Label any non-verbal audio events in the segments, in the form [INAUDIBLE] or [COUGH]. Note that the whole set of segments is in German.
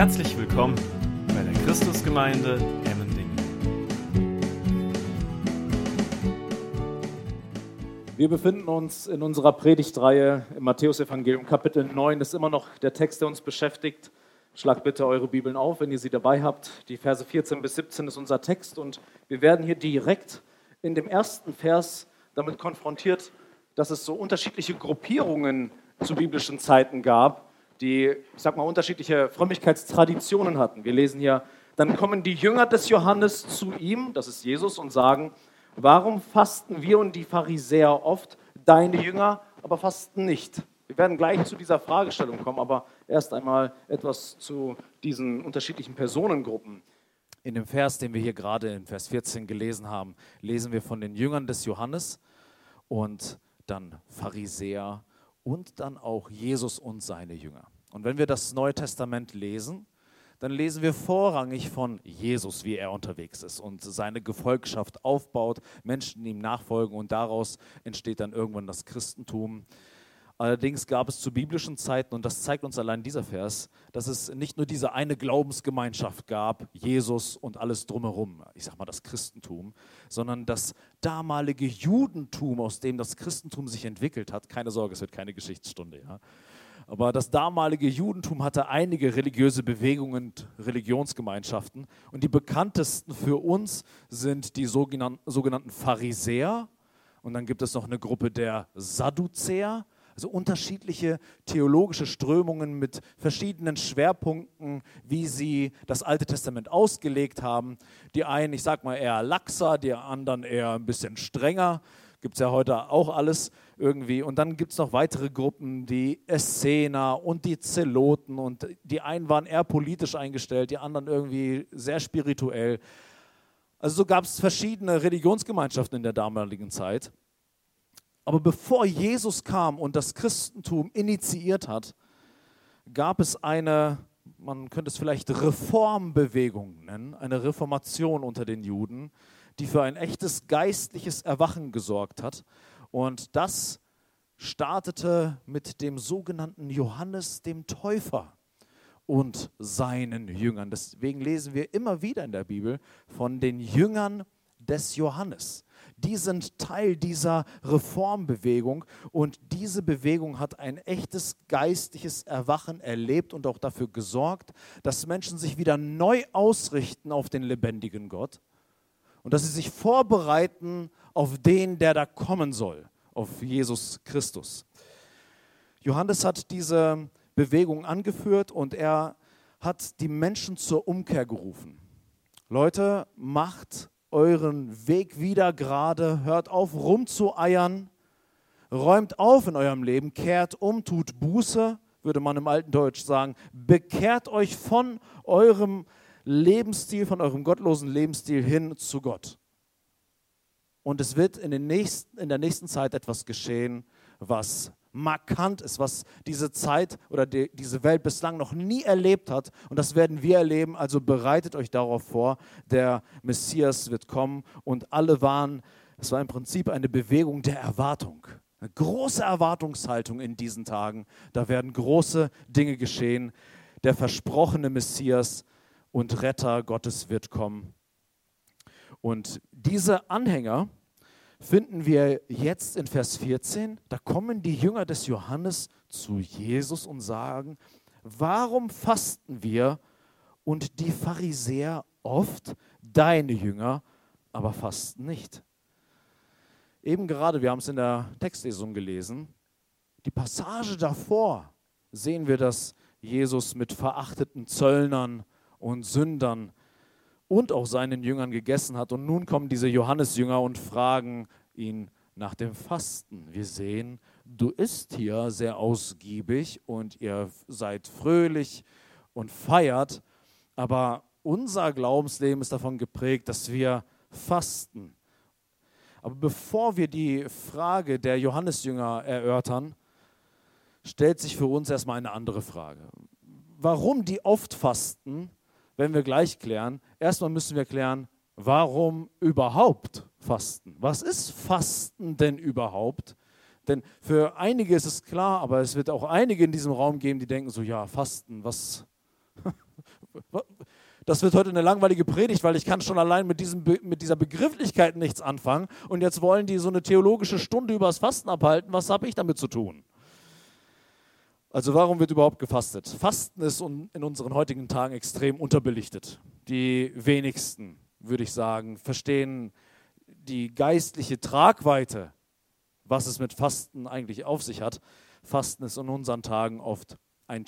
Herzlich willkommen bei der Christusgemeinde Emmendingen. Wir befinden uns in unserer Predigtreihe im Matthäusevangelium Kapitel 9. Das ist immer noch der Text, der uns beschäftigt. Schlagt bitte eure Bibeln auf, wenn ihr sie dabei habt. Die Verse 14 bis 17 ist unser Text und wir werden hier direkt in dem ersten Vers damit konfrontiert, dass es so unterschiedliche Gruppierungen zu biblischen Zeiten gab, die, ich sag mal, unterschiedliche Frömmigkeitstraditionen hatten. Wir lesen hier, dann kommen die Jünger des Johannes zu ihm, das ist Jesus, und sagen, warum fasten wir und die Pharisäer oft, deine Jünger, aber fasten nicht? Wir werden gleich zu dieser Fragestellung kommen, aber erst einmal etwas zu diesen unterschiedlichen Personengruppen. In dem Vers, den wir hier gerade in Vers 14 gelesen haben, lesen wir von den Jüngern des Johannes und dann Pharisäer und dann auch Jesus und seine Jünger. Und wenn wir das Neue Testament lesen, dann lesen wir vorrangig von Jesus, wie er unterwegs ist und seine Gefolgschaft aufbaut, Menschen ihm nachfolgen und daraus entsteht dann irgendwann das Christentum. Allerdings gab es zu biblischen Zeiten, und das zeigt uns allein dieser Vers, dass es nicht nur diese eine Glaubensgemeinschaft gab, Jesus und alles drumherum, ich sag mal das Christentum, sondern das damalige Judentum, aus dem das Christentum sich entwickelt hat. Keine Sorge, es wird keine Geschichtsstunde. Ja. Aber das damalige Judentum hatte einige religiöse Bewegungen und Religionsgemeinschaften. Und die bekanntesten für uns sind die sogenannten Pharisäer. Und dann gibt es noch eine Gruppe der Sadduzäer also unterschiedliche theologische Strömungen mit verschiedenen Schwerpunkten, wie sie das Alte Testament ausgelegt haben. Die einen, ich sag mal, eher laxer, die anderen eher ein bisschen strenger. Gibt es ja heute auch alles irgendwie. Und dann gibt es noch weitere Gruppen, die Essener und die Zeloten. Und die einen waren eher politisch eingestellt, die anderen irgendwie sehr spirituell. Also so gab es verschiedene Religionsgemeinschaften in der damaligen Zeit. Aber bevor Jesus kam und das Christentum initiiert hat, gab es eine, man könnte es vielleicht Reformbewegung nennen, eine Reformation unter den Juden, die für ein echtes geistliches Erwachen gesorgt hat. Und das startete mit dem sogenannten Johannes dem Täufer und seinen Jüngern. Deswegen lesen wir immer wieder in der Bibel von den Jüngern des Johannes die sind Teil dieser Reformbewegung und diese Bewegung hat ein echtes geistliches Erwachen erlebt und auch dafür gesorgt, dass Menschen sich wieder neu ausrichten auf den lebendigen Gott und dass sie sich vorbereiten auf den, der da kommen soll, auf Jesus Christus. Johannes hat diese Bewegung angeführt und er hat die Menschen zur Umkehr gerufen. Leute, macht euren Weg wieder gerade, hört auf rumzueiern, räumt auf in eurem Leben, kehrt um, tut Buße, würde man im alten Deutsch sagen, bekehrt euch von eurem Lebensstil, von eurem gottlosen Lebensstil hin zu Gott. Und es wird in, den nächsten, in der nächsten Zeit etwas geschehen, was markant ist, was diese Zeit oder die, diese Welt bislang noch nie erlebt hat. Und das werden wir erleben. Also bereitet euch darauf vor, der Messias wird kommen. Und alle waren, es war im Prinzip eine Bewegung der Erwartung. Eine große Erwartungshaltung in diesen Tagen. Da werden große Dinge geschehen. Der versprochene Messias und Retter Gottes wird kommen. Und diese Anhänger, finden wir jetzt in Vers 14, da kommen die Jünger des Johannes zu Jesus und sagen, warum fasten wir und die Pharisäer oft, deine Jünger, aber fasten nicht? Eben gerade, wir haben es in der Textlesung gelesen, die Passage davor sehen wir, dass Jesus mit verachteten Zöllnern und Sündern und auch seinen Jüngern gegessen hat. Und nun kommen diese Johannesjünger und fragen ihn nach dem Fasten. Wir sehen, du isst hier sehr ausgiebig und ihr seid fröhlich und feiert, aber unser Glaubensleben ist davon geprägt, dass wir fasten. Aber bevor wir die Frage der Johannesjünger erörtern, stellt sich für uns erstmal eine andere Frage. Warum die oft fasten, werden wir gleich klären. Erstmal müssen wir klären, warum überhaupt Fasten? Was ist Fasten denn überhaupt? Denn für einige ist es klar, aber es wird auch einige in diesem Raum geben, die denken so, ja, Fasten, was, [LAUGHS] Das wird heute eine langweilige Predigt, weil ich kann schon allein mit, diesem, mit dieser Begrifflichkeit nichts anfangen. Und jetzt wollen die so eine theologische Stunde über das Fasten abhalten. Was habe ich damit zu tun? Also warum wird überhaupt gefastet? Fasten ist in unseren heutigen Tagen extrem unterbelichtet. Die wenigsten, würde ich sagen, verstehen die geistliche Tragweite, was es mit Fasten eigentlich auf sich hat. Fasten ist in unseren Tagen oft ein,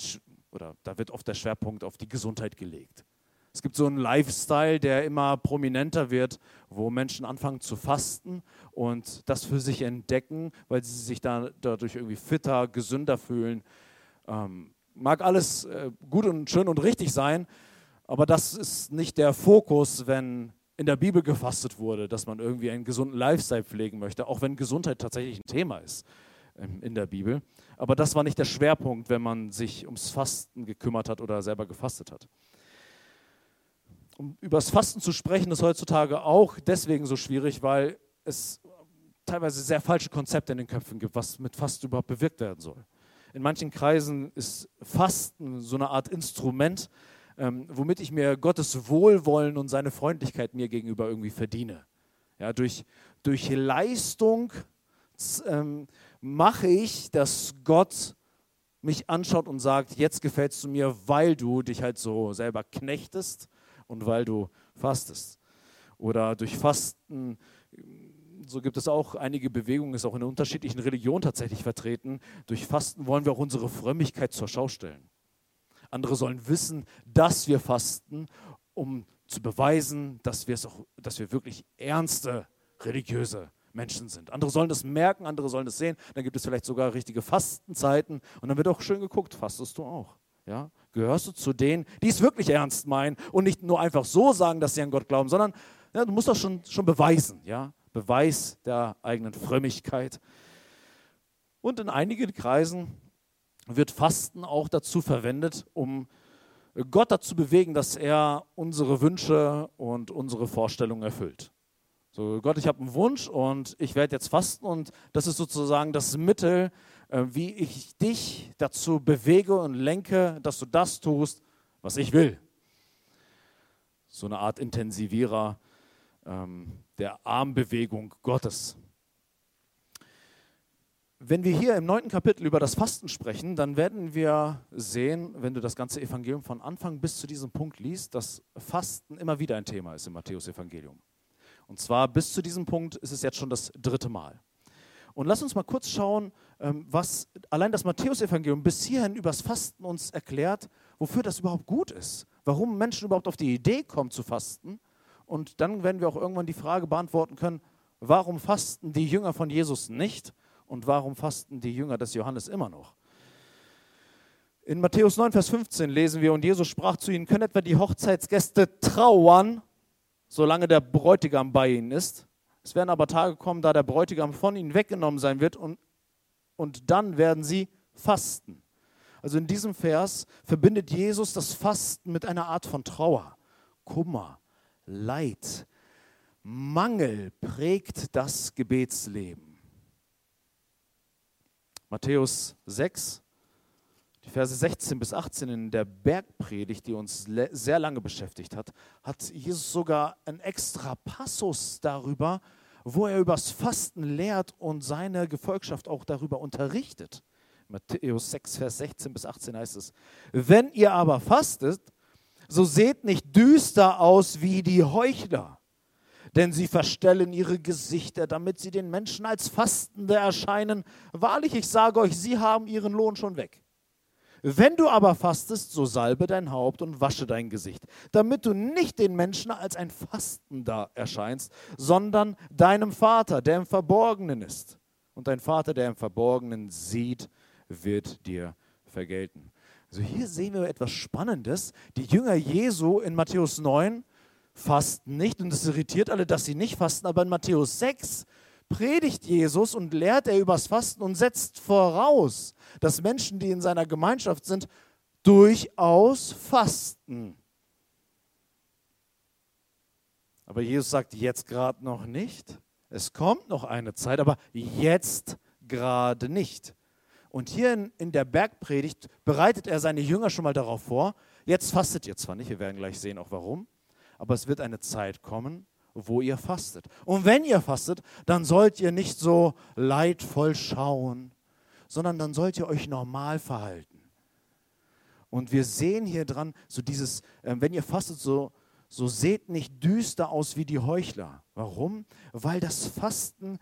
oder da wird oft der Schwerpunkt auf die Gesundheit gelegt. Es gibt so einen Lifestyle, der immer prominenter wird, wo Menschen anfangen zu fasten und das für sich entdecken, weil sie sich da, dadurch irgendwie fitter, gesünder fühlen. Ähm, mag alles äh, gut und schön und richtig sein, aber das ist nicht der Fokus, wenn in der Bibel gefastet wurde, dass man irgendwie einen gesunden Lifestyle pflegen möchte, auch wenn Gesundheit tatsächlich ein Thema ist ähm, in der Bibel. Aber das war nicht der Schwerpunkt, wenn man sich ums Fasten gekümmert hat oder selber gefastet hat um über das Fasten zu sprechen, ist heutzutage auch deswegen so schwierig, weil es teilweise sehr falsche Konzepte in den Köpfen gibt, was mit Fasten überhaupt bewirkt werden soll. In manchen Kreisen ist Fasten so eine Art Instrument, ähm, womit ich mir Gottes Wohlwollen und seine Freundlichkeit mir gegenüber irgendwie verdiene. Ja, durch, durch Leistung ähm, mache ich, dass Gott mich anschaut und sagt, jetzt gefällst du mir, weil du dich halt so selber knechtest und weil du fastest. Oder durch Fasten, so gibt es auch einige Bewegungen, ist auch in unterschiedlichen Religionen tatsächlich vertreten. Durch Fasten wollen wir auch unsere Frömmigkeit zur Schau stellen. Andere sollen wissen, dass wir fasten, um zu beweisen, dass wir, es auch, dass wir wirklich ernste religiöse Menschen sind. Andere sollen das merken, andere sollen das sehen. Dann gibt es vielleicht sogar richtige Fastenzeiten und dann wird auch schön geguckt, fastest du auch. Ja? Gehörst du zu denen, die es wirklich ernst meinen und nicht nur einfach so sagen, dass sie an Gott glauben, sondern ja, du musst das schon, schon beweisen. Ja? Beweis der eigenen Frömmigkeit. Und in einigen Kreisen wird Fasten auch dazu verwendet, um Gott dazu bewegen, dass er unsere Wünsche und unsere Vorstellungen erfüllt. So, Gott, ich habe einen Wunsch und ich werde jetzt fasten und das ist sozusagen das Mittel, äh, wie ich dich dazu bewege und lenke, dass du das tust, was ich will. So eine Art Intensivierer ähm, der Armbewegung Gottes. Wenn wir hier im neunten Kapitel über das Fasten sprechen, dann werden wir sehen, wenn du das ganze Evangelium von Anfang bis zu diesem Punkt liest, dass Fasten immer wieder ein Thema ist im Matthäus-Evangelium. Und zwar bis zu diesem Punkt ist es jetzt schon das dritte Mal. Und lass uns mal kurz schauen, ähm, was allein das Matthäusevangelium bis hierhin übers Fasten uns erklärt, wofür das überhaupt gut ist, warum Menschen überhaupt auf die Idee kommen zu fasten. Und dann werden wir auch irgendwann die Frage beantworten können, warum fasten die Jünger von Jesus nicht und warum fasten die Jünger des Johannes immer noch? In Matthäus 9, Vers 15 lesen wir, und Jesus sprach zu ihnen, können etwa die Hochzeitsgäste trauern, solange der Bräutigam bei ihnen ist? Es werden aber Tage kommen, da der Bräutigam von ihnen weggenommen sein wird und, und dann werden sie fasten. Also in diesem Vers verbindet Jesus das Fasten mit einer Art von Trauer, Kummer, Leid. Mangel prägt das Gebetsleben. Matthäus 6, die Verse 16 bis 18 in der Bergpredigt, die uns sehr lange beschäftigt hat, hat Jesus sogar einen extra Passus darüber, wo er übers Fasten lehrt und seine Gefolgschaft auch darüber unterrichtet. Matthäus 6, Vers 16 bis 18 heißt es, wenn ihr aber fastet, so seht nicht düster aus wie die Heuchler, denn sie verstellen ihre Gesichter, damit sie den Menschen als Fastende erscheinen. Wahrlich, ich sage euch, sie haben ihren Lohn schon weg. Wenn du aber fastest, so salbe dein Haupt und wasche dein Gesicht, damit du nicht den Menschen als ein Fastender erscheinst, sondern deinem Vater, der im Verborgenen ist. Und dein Vater, der im Verborgenen sieht, wird dir vergelten. Also hier sehen wir etwas Spannendes. Die Jünger Jesu in Matthäus 9 fasten nicht und es irritiert alle, dass sie nicht fasten, aber in Matthäus 6 predigt Jesus und lehrt er übers Fasten und setzt voraus, dass Menschen, die in seiner Gemeinschaft sind, durchaus fasten. Aber Jesus sagt jetzt gerade noch nicht. Es kommt noch eine Zeit, aber jetzt gerade nicht. Und hier in, in der Bergpredigt bereitet er seine Jünger schon mal darauf vor. Jetzt fastet ihr zwar nicht, wir werden gleich sehen auch warum, aber es wird eine Zeit kommen, wo ihr fastet. Und wenn ihr fastet, dann sollt ihr nicht so leidvoll schauen, sondern dann sollt ihr euch normal verhalten. Und wir sehen hier dran, so dieses, äh, wenn ihr fastet, so, so seht nicht düster aus wie die Heuchler. Warum? Weil das Fasten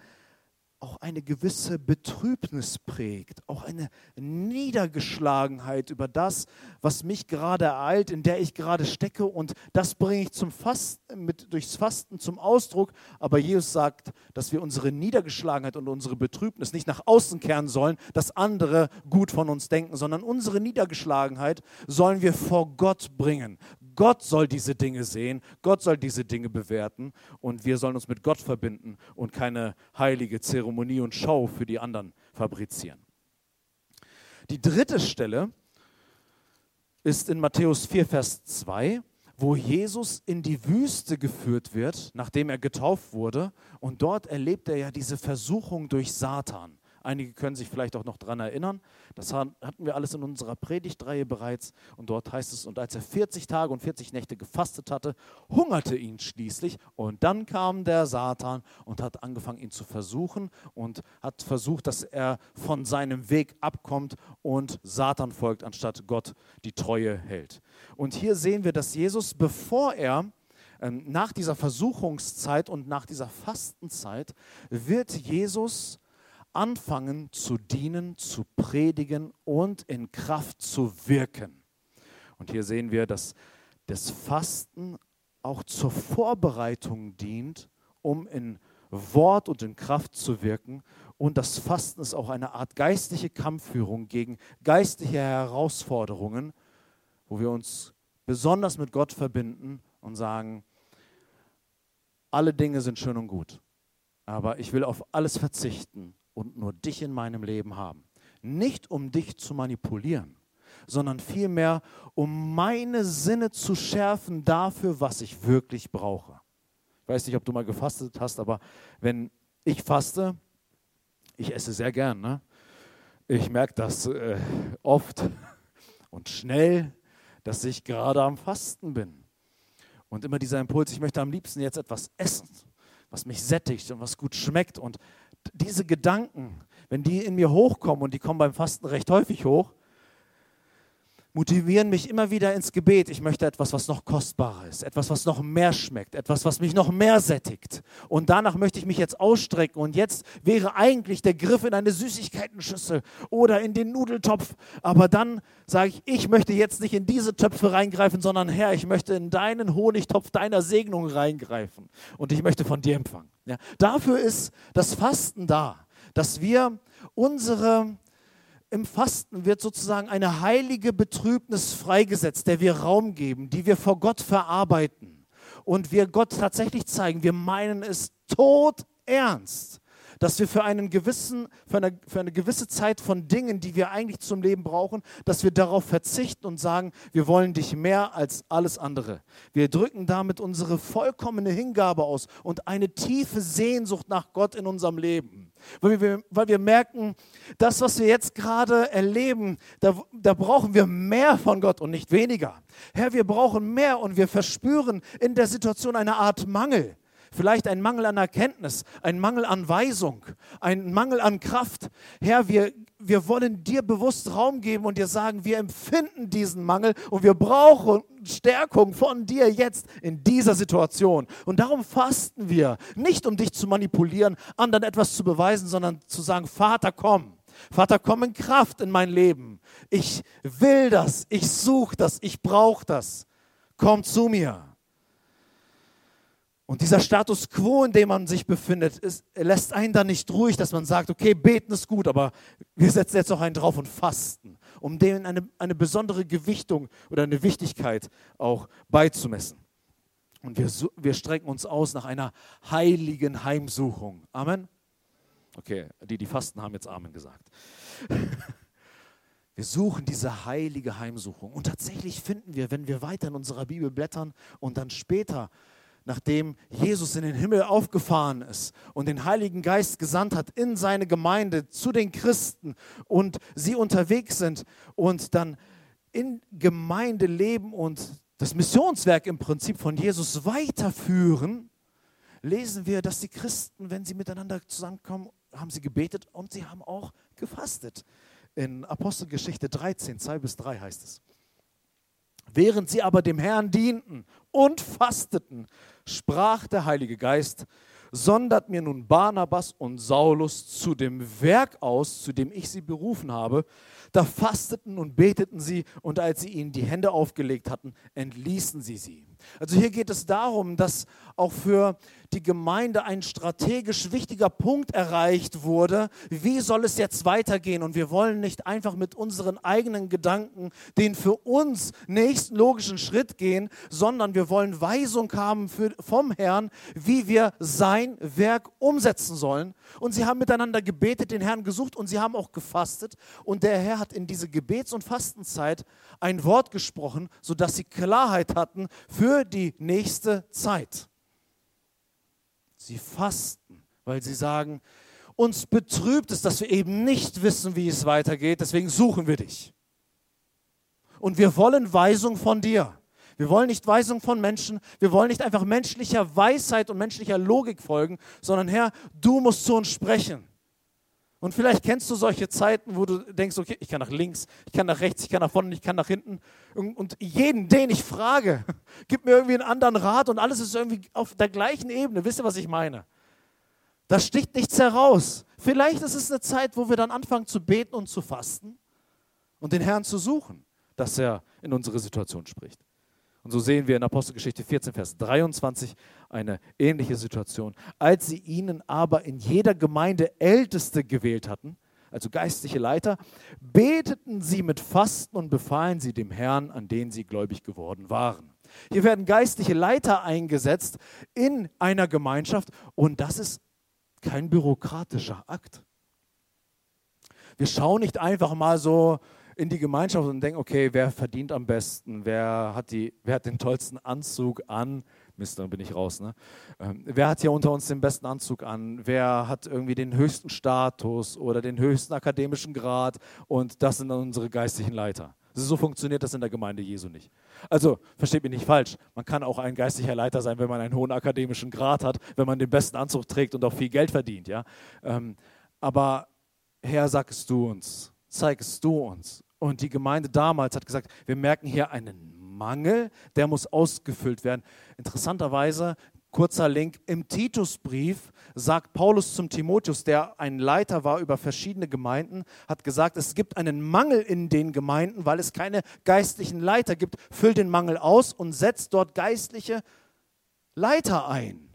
auch eine gewisse Betrübnis prägt, auch eine Niedergeschlagenheit über das, was mich gerade ereilt, in der ich gerade stecke. Und das bringe ich zum Fasten, mit, durchs Fasten zum Ausdruck. Aber Jesus sagt, dass wir unsere Niedergeschlagenheit und unsere Betrübnis nicht nach außen kehren sollen, dass andere gut von uns denken, sondern unsere Niedergeschlagenheit sollen wir vor Gott bringen. Gott soll diese Dinge sehen, Gott soll diese Dinge bewerten und wir sollen uns mit Gott verbinden und keine heilige Zeremonie und Show für die anderen fabrizieren. Die dritte Stelle ist in Matthäus 4, Vers 2, wo Jesus in die Wüste geführt wird, nachdem er getauft wurde. Und dort erlebt er ja diese Versuchung durch Satan. Einige können sich vielleicht auch noch daran erinnern. Das hatten wir alles in unserer Predigtreihe bereits. Und dort heißt es, und als er 40 Tage und 40 Nächte gefastet hatte, hungerte ihn schließlich. Und dann kam der Satan und hat angefangen, ihn zu versuchen und hat versucht, dass er von seinem Weg abkommt und Satan folgt, anstatt Gott die Treue hält. Und hier sehen wir, dass Jesus, bevor er ähm, nach dieser Versuchungszeit und nach dieser Fastenzeit, wird Jesus anfangen zu dienen, zu predigen und in Kraft zu wirken. Und hier sehen wir, dass das Fasten auch zur Vorbereitung dient, um in Wort und in Kraft zu wirken. Und das Fasten ist auch eine Art geistliche Kampfführung gegen geistliche Herausforderungen, wo wir uns besonders mit Gott verbinden und sagen, alle Dinge sind schön und gut, aber ich will auf alles verzichten und nur dich in meinem Leben haben. Nicht um dich zu manipulieren, sondern vielmehr um meine Sinne zu schärfen dafür, was ich wirklich brauche. Ich weiß nicht, ob du mal gefastet hast, aber wenn ich faste, ich esse sehr gern. Ne? Ich merke das äh, oft [LAUGHS] und schnell, dass ich gerade am Fasten bin. Und immer dieser Impuls, ich möchte am liebsten jetzt etwas essen, was mich sättigt und was gut schmeckt. Und diese Gedanken, wenn die in mir hochkommen, und die kommen beim Fasten recht häufig hoch, motivieren mich immer wieder ins Gebet. Ich möchte etwas, was noch kostbarer ist, etwas, was noch mehr schmeckt, etwas, was mich noch mehr sättigt. Und danach möchte ich mich jetzt ausstrecken. Und jetzt wäre eigentlich der Griff in eine Süßigkeitenschüssel oder in den Nudeltopf. Aber dann sage ich, ich möchte jetzt nicht in diese Töpfe reingreifen, sondern Herr, ich möchte in deinen Honigtopf deiner Segnung reingreifen. Und ich möchte von dir empfangen. Ja, dafür ist das Fasten da, dass wir unsere im Fasten wird sozusagen eine heilige Betrübnis freigesetzt, der wir Raum geben, die wir vor Gott verarbeiten und wir Gott tatsächlich zeigen, wir meinen es tot ernst dass wir für, einen gewissen, für, eine, für eine gewisse Zeit von Dingen, die wir eigentlich zum Leben brauchen, dass wir darauf verzichten und sagen, wir wollen dich mehr als alles andere. Wir drücken damit unsere vollkommene Hingabe aus und eine tiefe Sehnsucht nach Gott in unserem Leben. Weil wir, weil wir merken, das, was wir jetzt gerade erleben, da, da brauchen wir mehr von Gott und nicht weniger. Herr, wir brauchen mehr und wir verspüren in der Situation eine Art Mangel vielleicht ein Mangel an Erkenntnis, ein Mangel an Weisung, ein Mangel an Kraft. Herr, wir, wir wollen dir bewusst Raum geben und dir sagen, wir empfinden diesen Mangel und wir brauchen Stärkung von dir jetzt in dieser Situation. Und darum fasten wir, nicht um dich zu manipulieren, anderen etwas zu beweisen, sondern zu sagen, Vater, komm. Vater, komm in Kraft in mein Leben. Ich will das, ich suche das, ich brauche das. Komm zu mir. Und dieser Status quo, in dem man sich befindet, ist, lässt einen dann nicht ruhig, dass man sagt, okay, beten ist gut, aber wir setzen jetzt noch einen drauf und fasten, um denen eine, eine besondere Gewichtung oder eine Wichtigkeit auch beizumessen. Und wir, wir strecken uns aus nach einer heiligen Heimsuchung. Amen. Okay, die, die fasten, haben jetzt Amen gesagt. [LAUGHS] Wir suchen diese heilige Heimsuchung. Und tatsächlich finden wir, wenn wir weiter in unserer Bibel blättern und dann später nachdem Jesus in den Himmel aufgefahren ist und den Heiligen Geist gesandt hat in seine Gemeinde zu den Christen und sie unterwegs sind und dann in Gemeinde leben und das Missionswerk im Prinzip von Jesus weiterführen, lesen wir, dass die Christen, wenn sie miteinander zusammenkommen, haben sie gebetet und sie haben auch gefastet. In Apostelgeschichte 13, 2 bis 3 heißt es. Während sie aber dem Herrn dienten und fasteten, sprach der Heilige Geist, sondert mir nun Barnabas und Saulus zu dem Werk aus, zu dem ich sie berufen habe. Da fasteten und beteten sie, und als sie ihnen die Hände aufgelegt hatten, entließen sie sie. Also hier geht es darum, dass auch für die Gemeinde ein strategisch wichtiger Punkt erreicht wurde. Wie soll es jetzt weitergehen? Und wir wollen nicht einfach mit unseren eigenen Gedanken den für uns nächsten logischen Schritt gehen, sondern wir wollen Weisung haben für, vom Herrn, wie wir sein Werk umsetzen sollen. Und sie haben miteinander gebetet, den Herrn gesucht und sie haben auch gefastet. Und der Herr hat in diese Gebets- und Fastenzeit ein Wort gesprochen, sodass sie Klarheit hatten für die nächste Zeit. Sie fasten, weil sie sagen, uns betrübt es, dass wir eben nicht wissen, wie es weitergeht, deswegen suchen wir dich. Und wir wollen Weisung von dir. Wir wollen nicht Weisung von Menschen, wir wollen nicht einfach menschlicher Weisheit und menschlicher Logik folgen, sondern Herr, du musst zu uns sprechen. Und vielleicht kennst du solche Zeiten, wo du denkst, okay, ich kann nach links, ich kann nach rechts, ich kann nach vorne, ich kann nach hinten. Und jeden, den ich frage, [LAUGHS] gibt mir irgendwie einen anderen Rat und alles ist irgendwie auf der gleichen Ebene. Wisst ihr, was ich meine? Da sticht nichts heraus. Vielleicht ist es eine Zeit, wo wir dann anfangen zu beten und zu fasten und den Herrn zu suchen, dass er in unsere Situation spricht. Und so sehen wir in Apostelgeschichte 14, Vers 23 eine ähnliche Situation. Als sie ihnen aber in jeder Gemeinde Älteste gewählt hatten, also geistliche Leiter, beteten sie mit Fasten und befahlen sie dem Herrn, an den sie gläubig geworden waren. Hier werden geistliche Leiter eingesetzt in einer Gemeinschaft und das ist kein bürokratischer Akt. Wir schauen nicht einfach mal so, in die Gemeinschaft und denken, okay, wer verdient am besten, wer hat, die, wer hat den tollsten Anzug an, Mist, dann bin ich raus, ne? Ähm, wer hat hier unter uns den besten Anzug an, wer hat irgendwie den höchsten Status oder den höchsten akademischen Grad und das sind dann unsere geistlichen Leiter. So funktioniert das in der Gemeinde Jesu nicht. Also, versteht mich nicht falsch, man kann auch ein geistlicher Leiter sein, wenn man einen hohen akademischen Grad hat, wenn man den besten Anzug trägt und auch viel Geld verdient, ja. Ähm, aber Herr, sagst du uns, zeigst du uns. Und die Gemeinde damals hat gesagt, wir merken hier einen Mangel, der muss ausgefüllt werden. Interessanterweise, kurzer Link, im Titusbrief sagt Paulus zum Timotheus, der ein Leiter war über verschiedene Gemeinden, hat gesagt, es gibt einen Mangel in den Gemeinden, weil es keine geistlichen Leiter gibt. Füll den Mangel aus und setzt dort geistliche Leiter ein.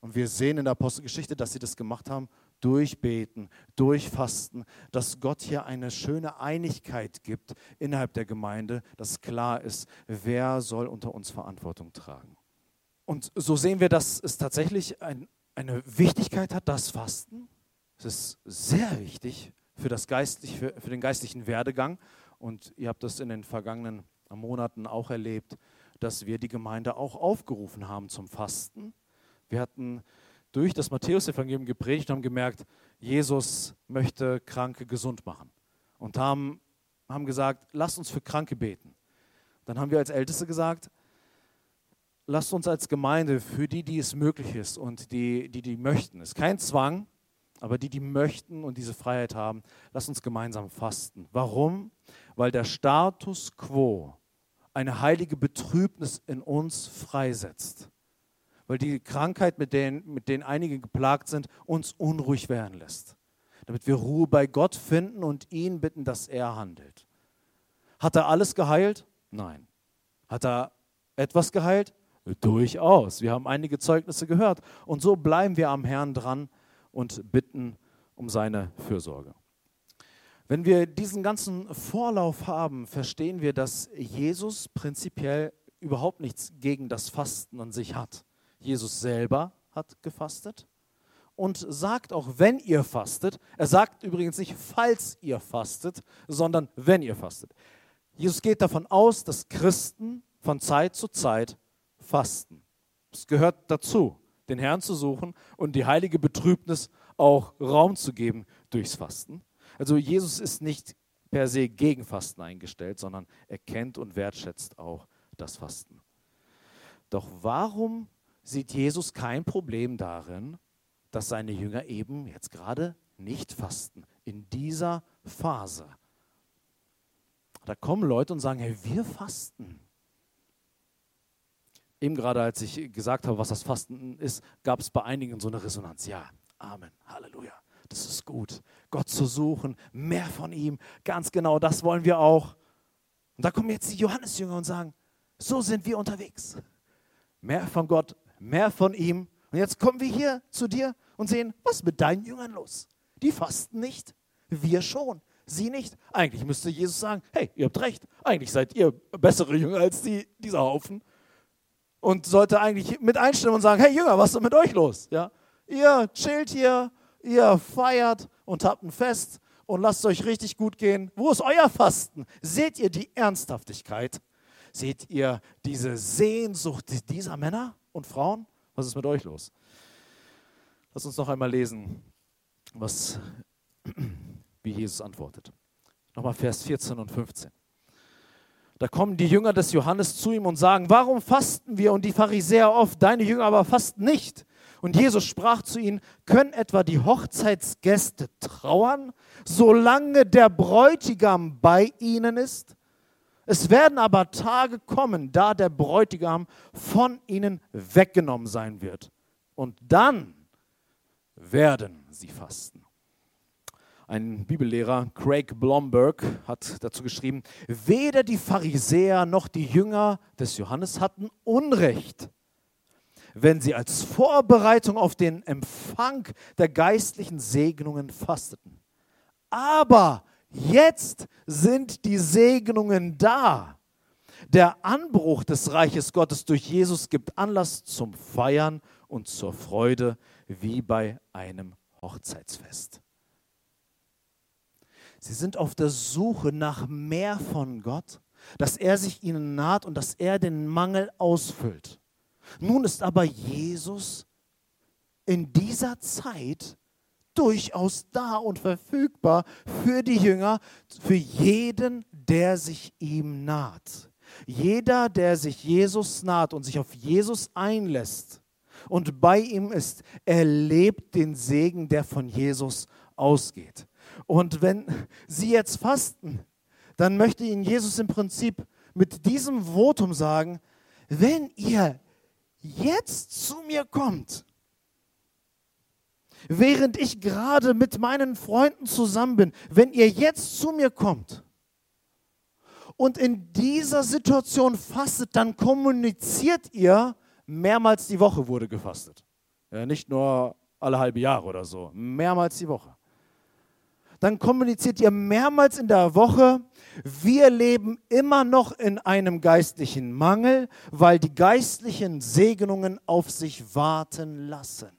Und wir sehen in der Apostelgeschichte, dass sie das gemacht haben durchbeten, durchfasten, dass Gott hier eine schöne Einigkeit gibt innerhalb der Gemeinde, dass klar ist, wer soll unter uns Verantwortung tragen. Und so sehen wir, dass es tatsächlich ein, eine Wichtigkeit hat, das Fasten. Es ist sehr wichtig für, das geistlich, für, für den geistlichen Werdegang. Und ihr habt das in den vergangenen Monaten auch erlebt, dass wir die Gemeinde auch aufgerufen haben zum Fasten. Wir hatten durch das Matthäusevangelium gepredigt und haben gemerkt, Jesus möchte Kranke gesund machen. Und haben, haben gesagt, lasst uns für Kranke beten. Dann haben wir als Älteste gesagt, lasst uns als Gemeinde für die, die es möglich ist und die, die, die möchten, es ist kein Zwang, aber die, die möchten und diese Freiheit haben, lasst uns gemeinsam fasten. Warum? Weil der Status quo eine heilige Betrübnis in uns freisetzt weil die Krankheit, mit denen, mit denen einige geplagt sind, uns unruhig werden lässt. Damit wir Ruhe bei Gott finden und ihn bitten, dass er handelt. Hat er alles geheilt? Nein. Hat er etwas geheilt? Durchaus. Wir haben einige Zeugnisse gehört. Und so bleiben wir am Herrn dran und bitten um seine Fürsorge. Wenn wir diesen ganzen Vorlauf haben, verstehen wir, dass Jesus prinzipiell überhaupt nichts gegen das Fasten an sich hat. Jesus selber hat gefastet und sagt auch, wenn ihr fastet, er sagt übrigens nicht, falls ihr fastet, sondern wenn ihr fastet. Jesus geht davon aus, dass Christen von Zeit zu Zeit fasten. Es gehört dazu, den Herrn zu suchen und die heilige Betrübnis auch Raum zu geben durchs Fasten. Also Jesus ist nicht per se gegen Fasten eingestellt, sondern er kennt und wertschätzt auch das Fasten. Doch warum sieht Jesus kein Problem darin, dass seine Jünger eben jetzt gerade nicht fasten, in dieser Phase? Da kommen Leute und sagen, hey, wir fasten. Eben gerade, als ich gesagt habe, was das Fasten ist, gab es bei einigen so eine Resonanz. Ja, Amen, Halleluja, das ist gut. Gott zu suchen, mehr von ihm, ganz genau, das wollen wir auch. Und da kommen jetzt die Johannesjünger und sagen, so sind wir unterwegs. Mehr von Gott, mehr von ihm. Und jetzt kommen wir hier zu dir und sehen, was ist mit deinen Jüngern los? Die fasten nicht, wir schon, sie nicht. Eigentlich müsste Jesus sagen, hey, ihr habt recht, eigentlich seid ihr bessere Jünger als die, dieser Haufen. Und sollte eigentlich mit einstimmen und sagen, hey Jünger, was ist mit euch los? Ja? Ihr chillt hier, ihr feiert und habt ein Fest und lasst euch richtig gut gehen. Wo ist euer Fasten? Seht ihr die Ernsthaftigkeit? Seht ihr diese Sehnsucht dieser Männer und Frauen? Was ist mit euch los? Lass uns noch einmal lesen, was, [CLEARS THROAT] wie Jesus antwortet. Nochmal Vers 14 und 15. Da kommen die Jünger des Johannes zu ihm und sagen, warum fasten wir und die Pharisäer oft, deine Jünger aber fasten nicht? Und Jesus sprach zu ihnen, können etwa die Hochzeitsgäste trauern, solange der Bräutigam bei ihnen ist? Es werden aber Tage kommen, da der Bräutigam von ihnen weggenommen sein wird. Und dann werden sie fasten. Ein Bibellehrer, Craig Blomberg, hat dazu geschrieben, weder die Pharisäer noch die Jünger des Johannes hatten Unrecht wenn sie als Vorbereitung auf den Empfang der geistlichen Segnungen fasteten. Aber jetzt sind die Segnungen da. Der Anbruch des Reiches Gottes durch Jesus gibt Anlass zum Feiern und zur Freude wie bei einem Hochzeitsfest. Sie sind auf der Suche nach mehr von Gott, dass er sich ihnen naht und dass er den Mangel ausfüllt. Nun ist aber Jesus in dieser Zeit durchaus da und verfügbar für die Jünger, für jeden, der sich ihm naht. Jeder, der sich Jesus naht und sich auf Jesus einlässt und bei ihm ist, erlebt den Segen, der von Jesus ausgeht. Und wenn Sie jetzt fasten, dann möchte Ihnen Jesus im Prinzip mit diesem Votum sagen, wenn ihr jetzt zu mir kommt, während ich gerade mit meinen Freunden zusammen bin, wenn ihr jetzt zu mir kommt und in dieser Situation fastet, dann kommuniziert ihr, mehrmals die Woche wurde gefastet. Ja, nicht nur alle halbe Jahre oder so, mehrmals die Woche. Dann kommuniziert ihr mehrmals in der Woche, wir leben immer noch in einem geistlichen Mangel, weil die geistlichen Segnungen auf sich warten lassen.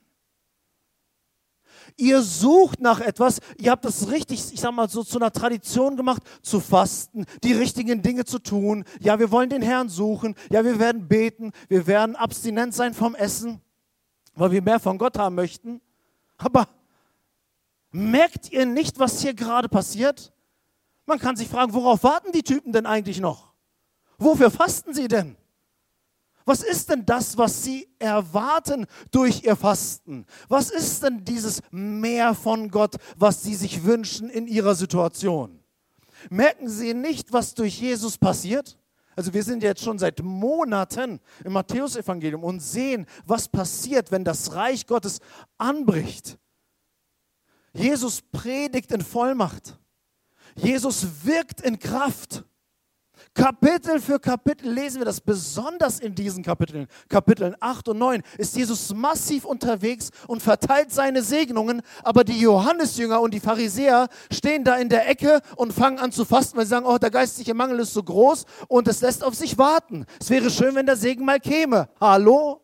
Ihr sucht nach etwas, ihr habt das richtig, ich sag mal, so zu einer Tradition gemacht, zu fasten, die richtigen Dinge zu tun. Ja, wir wollen den Herrn suchen. Ja, wir werden beten. Wir werden abstinent sein vom Essen, weil wir mehr von Gott haben möchten. Aber merkt ihr nicht, was hier gerade passiert? Man kann sich fragen, worauf warten die Typen denn eigentlich noch? Wofür fasten sie denn? Was ist denn das, was sie erwarten durch ihr Fasten? Was ist denn dieses Mehr von Gott, was sie sich wünschen in ihrer Situation? Merken sie nicht, was durch Jesus passiert? Also wir sind jetzt schon seit Monaten im Matthäusevangelium und sehen, was passiert, wenn das Reich Gottes anbricht. Jesus predigt in Vollmacht. Jesus wirkt in Kraft. Kapitel für Kapitel lesen wir das, besonders in diesen Kapiteln, Kapiteln 8 und 9, ist Jesus massiv unterwegs und verteilt seine Segnungen, aber die Johannesjünger und die Pharisäer stehen da in der Ecke und fangen an zu fasten, weil sie sagen, oh, der geistliche Mangel ist so groß und es lässt auf sich warten. Es wäre schön, wenn der Segen mal käme. Hallo?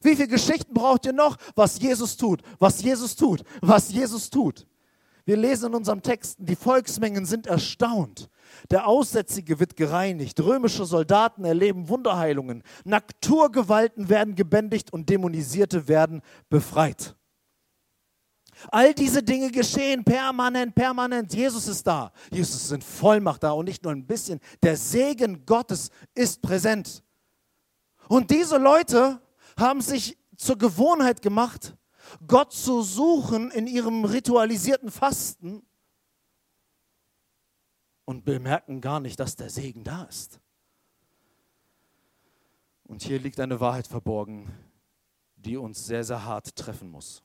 Wie viele Geschichten braucht ihr noch, was Jesus tut, was Jesus tut, was Jesus tut? Wir lesen in unserem Text, die Volksmengen sind erstaunt. Der Aussätzige wird gereinigt, römische Soldaten erleben Wunderheilungen, Naturgewalten werden gebändigt und Dämonisierte werden befreit. All diese Dinge geschehen permanent, permanent. Jesus ist da. Jesus ist in Vollmacht da und nicht nur ein bisschen. Der Segen Gottes ist präsent. Und diese Leute haben sich zur Gewohnheit gemacht, Gott zu suchen in ihrem ritualisierten Fasten und bemerken gar nicht, dass der Segen da ist. Und hier liegt eine Wahrheit verborgen, die uns sehr, sehr hart treffen muss.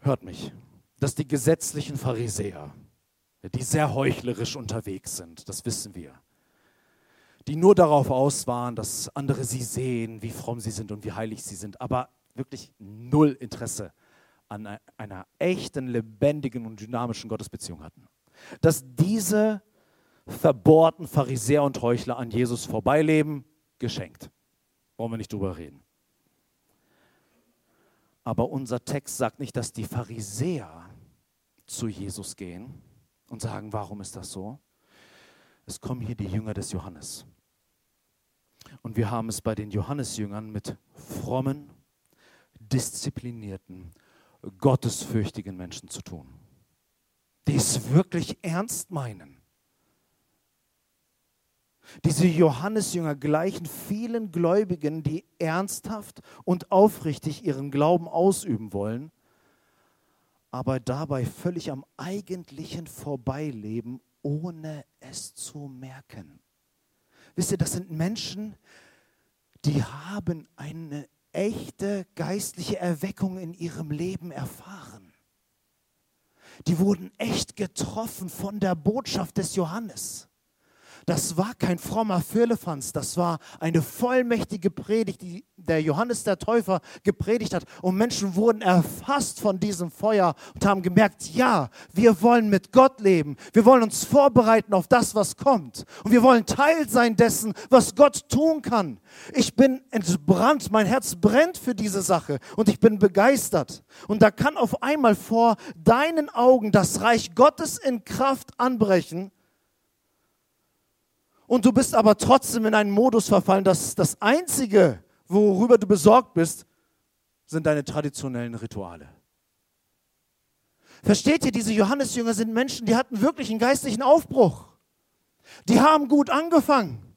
Hört mich, dass die gesetzlichen Pharisäer, die sehr heuchlerisch unterwegs sind, das wissen wir, die nur darauf aus waren, dass andere sie sehen, wie fromm sie sind und wie heilig sie sind, aber wirklich null Interesse an einer echten, lebendigen und dynamischen Gottesbeziehung hatten. Dass diese verbohrten Pharisäer und Heuchler an Jesus vorbeileben, geschenkt. Wollen wir nicht drüber reden. Aber unser Text sagt nicht, dass die Pharisäer zu Jesus gehen und sagen, warum ist das so? Es kommen hier die Jünger des Johannes. Und wir haben es bei den Johannesjüngern mit frommen, disziplinierten, gottesfürchtigen Menschen zu tun, die es wirklich ernst meinen. Diese Johannesjünger gleichen vielen Gläubigen, die ernsthaft und aufrichtig ihren Glauben ausüben wollen, aber dabei völlig am eigentlichen vorbeileben, ohne es zu merken. Wisst ihr, das sind Menschen, die haben eine echte geistliche Erweckung in ihrem Leben erfahren. Die wurden echt getroffen von der Botschaft des Johannes. Das war kein frommer Firlefanz, das war eine vollmächtige Predigt, die der Johannes der Täufer gepredigt hat. Und Menschen wurden erfasst von diesem Feuer und haben gemerkt, ja, wir wollen mit Gott leben. Wir wollen uns vorbereiten auf das, was kommt. Und wir wollen Teil sein dessen, was Gott tun kann. Ich bin entbrannt, mein Herz brennt für diese Sache und ich bin begeistert. Und da kann auf einmal vor deinen Augen das Reich Gottes in Kraft anbrechen und du bist aber trotzdem in einen Modus verfallen, dass das Einzige, worüber du besorgt bist, sind deine traditionellen Rituale. Versteht ihr, diese Johannesjünger sind Menschen, die hatten wirklich einen geistlichen Aufbruch. Die haben gut angefangen.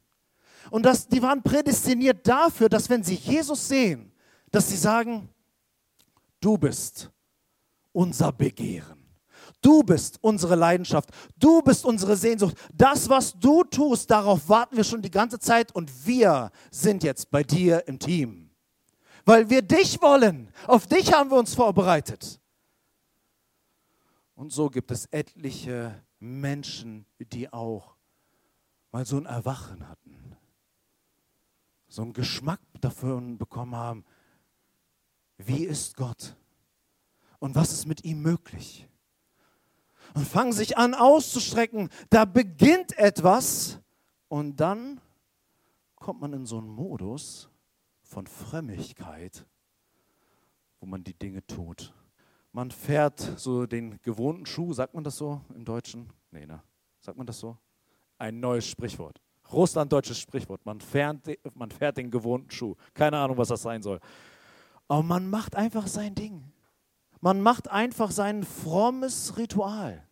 Und das, die waren prädestiniert dafür, dass wenn sie Jesus sehen, dass sie sagen, du bist unser Begehren. Du bist unsere Leidenschaft. Du bist unsere Sehnsucht. Das, was du tust, darauf warten wir schon die ganze Zeit und wir sind jetzt bei dir im Team. Weil wir dich wollen. Auf dich haben wir uns vorbereitet. Und so gibt es etliche Menschen, die auch mal so ein Erwachen hatten. So einen Geschmack dafür bekommen haben, wie ist Gott? Und was ist mit ihm möglich? Und fangen sich an auszustrecken. Da beginnt etwas und dann kommt man in so einen Modus von Frömmigkeit, wo man die Dinge tut. Man fährt so den gewohnten Schuh, sagt man das so im Deutschen? Nee, ne? Sagt man das so? Ein neues Sprichwort. Russlanddeutsches Sprichwort. Man fährt, man fährt den gewohnten Schuh. Keine Ahnung, was das sein soll. Aber man macht einfach sein Ding. Man macht einfach sein frommes Ritual.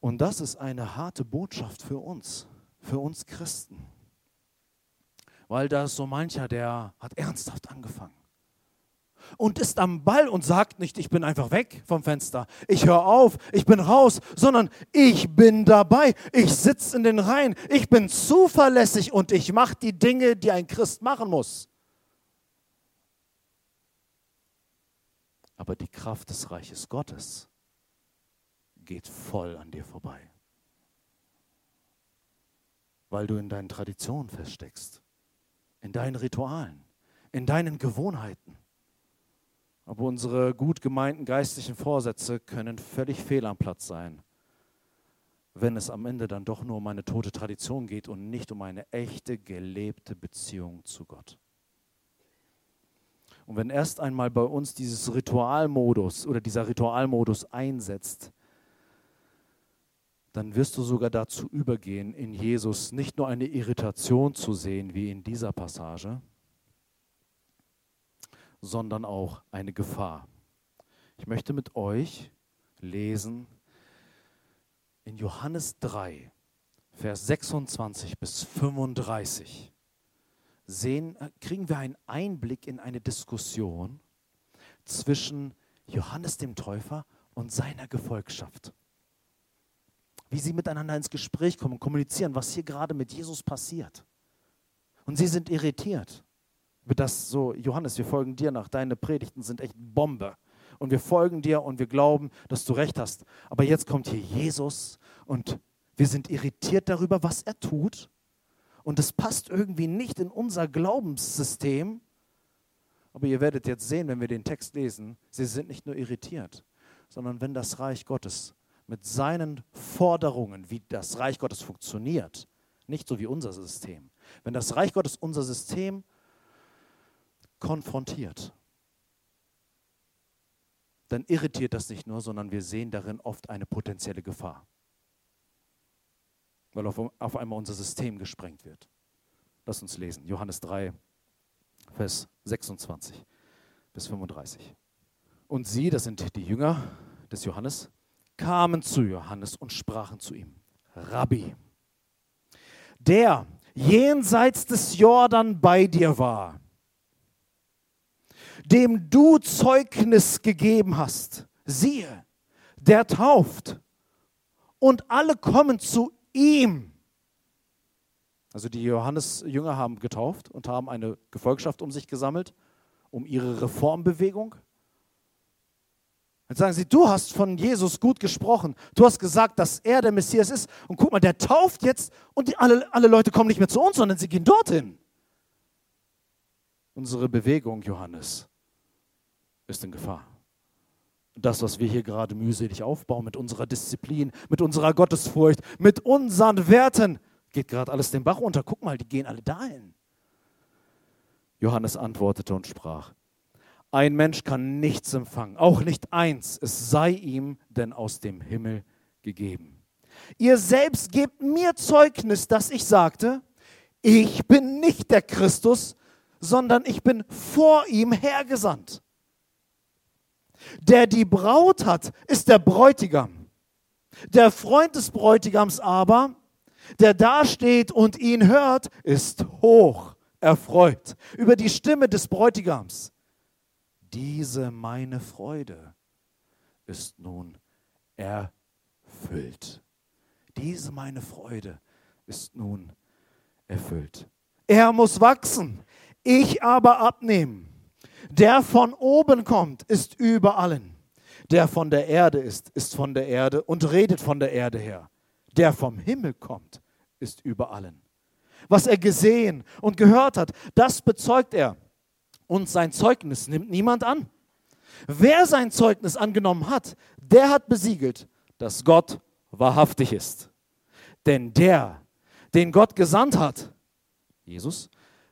Und das ist eine harte Botschaft für uns, für uns Christen. Weil da ist so mancher, der hat ernsthaft angefangen und ist am Ball und sagt nicht, ich bin einfach weg vom Fenster, ich höre auf, ich bin raus, sondern ich bin dabei, ich sitze in den Reihen, ich bin zuverlässig und ich mache die Dinge, die ein Christ machen muss. Aber die Kraft des Reiches Gottes geht voll an dir vorbei. Weil du in deinen Traditionen feststeckst, in deinen Ritualen, in deinen Gewohnheiten. Aber unsere gut gemeinten geistlichen Vorsätze können völlig fehl am Platz sein, wenn es am Ende dann doch nur um eine tote Tradition geht und nicht um eine echte, gelebte Beziehung zu Gott. Und wenn erst einmal bei uns dieses Ritualmodus oder dieser Ritualmodus einsetzt, dann wirst du sogar dazu übergehen, in Jesus nicht nur eine Irritation zu sehen, wie in dieser Passage, sondern auch eine Gefahr. Ich möchte mit euch lesen in Johannes 3, Vers 26 bis 35 sehen, äh, kriegen wir einen Einblick in eine Diskussion zwischen Johannes dem Täufer und seiner Gefolgschaft. Wie sie miteinander ins Gespräch kommen kommunizieren, was hier gerade mit Jesus passiert. Und sie sind irritiert über das so, Johannes, wir folgen dir nach, deine Predigten sind echt Bombe. Und wir folgen dir und wir glauben, dass du recht hast. Aber jetzt kommt hier Jesus und wir sind irritiert darüber, was er tut und es passt irgendwie nicht in unser Glaubenssystem. Aber ihr werdet jetzt sehen, wenn wir den Text lesen, sie sind nicht nur irritiert, sondern wenn das Reich Gottes mit seinen Forderungen, wie das Reich Gottes funktioniert, nicht so wie unser System, wenn das Reich Gottes unser System konfrontiert, dann irritiert das nicht nur, sondern wir sehen darin oft eine potenzielle Gefahr weil auf, auf einmal unser System gesprengt wird. Lass uns lesen. Johannes 3, Vers 26 bis 35. Und sie, das sind die Jünger des Johannes, kamen zu Johannes und sprachen zu ihm, Rabbi, der jenseits des Jordan bei dir war, dem du Zeugnis gegeben hast, siehe, der tauft und alle kommen zu ihm. Also die Johannes-Jünger haben getauft und haben eine Gefolgschaft um sich gesammelt, um ihre Reformbewegung. Jetzt sagen sie, du hast von Jesus gut gesprochen. Du hast gesagt, dass er der Messias ist. Und guck mal, der tauft jetzt und die, alle, alle Leute kommen nicht mehr zu uns, sondern sie gehen dorthin. Unsere Bewegung, Johannes, ist in Gefahr das, was wir hier gerade mühselig aufbauen, mit unserer Disziplin, mit unserer Gottesfurcht, mit unseren Werten, geht gerade alles den Bach runter. Guck mal, die gehen alle dahin. Johannes antwortete und sprach, ein Mensch kann nichts empfangen, auch nicht eins, es sei ihm denn aus dem Himmel gegeben. Ihr selbst gebt mir Zeugnis, dass ich sagte, ich bin nicht der Christus, sondern ich bin vor ihm hergesandt. Der die Braut hat, ist der Bräutigam. Der Freund des Bräutigams aber, der dasteht und ihn hört, ist hoch erfreut über die Stimme des Bräutigams. Diese meine Freude ist nun erfüllt. Diese meine Freude ist nun erfüllt. Er muss wachsen, ich aber abnehmen. Der von oben kommt, ist über allen. Der von der Erde ist, ist von der Erde und redet von der Erde her. Der vom Himmel kommt, ist über allen. Was er gesehen und gehört hat, das bezeugt er. Und sein Zeugnis nimmt niemand an. Wer sein Zeugnis angenommen hat, der hat besiegelt, dass Gott wahrhaftig ist. Denn der, den Gott gesandt hat, Jesus,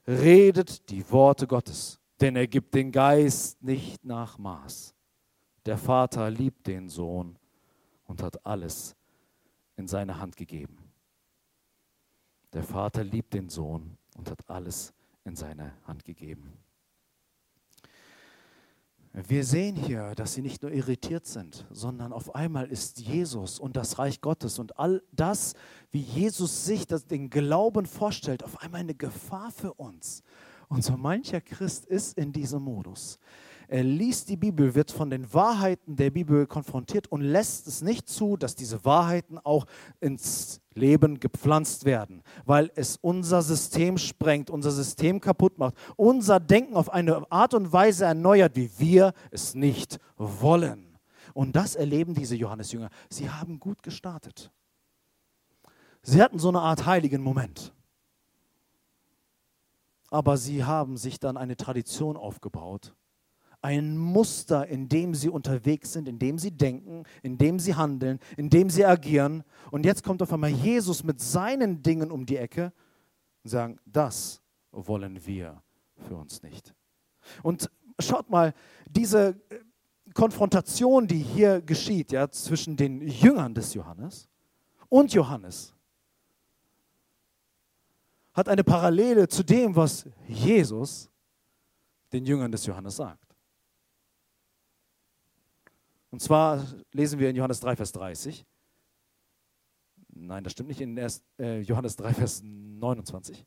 redet die Worte Gottes denn er gibt den Geist nicht nach Maß. Der Vater liebt den Sohn und hat alles in seine Hand gegeben. Der Vater liebt den Sohn und hat alles in seine Hand gegeben. Wir sehen hier, dass sie nicht nur irritiert sind, sondern auf einmal ist Jesus und das Reich Gottes und all das, wie Jesus sich das, den Glauben vorstellt, auf einmal eine Gefahr für uns. Und so mancher Christ ist in diesem Modus. Er liest die Bibel, wird von den Wahrheiten der Bibel konfrontiert und lässt es nicht zu, dass diese Wahrheiten auch ins Leben gepflanzt werden, weil es unser System sprengt, unser System kaputt macht, unser Denken auf eine Art und Weise erneuert, wie wir es nicht wollen. Und das erleben diese Johannesjünger. Sie haben gut gestartet. Sie hatten so eine Art heiligen Moment aber sie haben sich dann eine Tradition aufgebaut, ein Muster, in dem sie unterwegs sind, in dem sie denken, in dem sie handeln, in dem sie agieren. Und jetzt kommt auf einmal Jesus mit seinen Dingen um die Ecke und sagen, das wollen wir für uns nicht. Und Schaut mal, diese äh, Konfrontation, die hier geschieht, ja, zwischen den Jüngern des Johannes und Johannes, hat eine Parallele zu dem, was Jesus den Jüngern des Johannes sagt. Und zwar lesen wir in Johannes 3, Vers 30. Nein, das stimmt nicht, in äh, Johannes 3, Vers 29.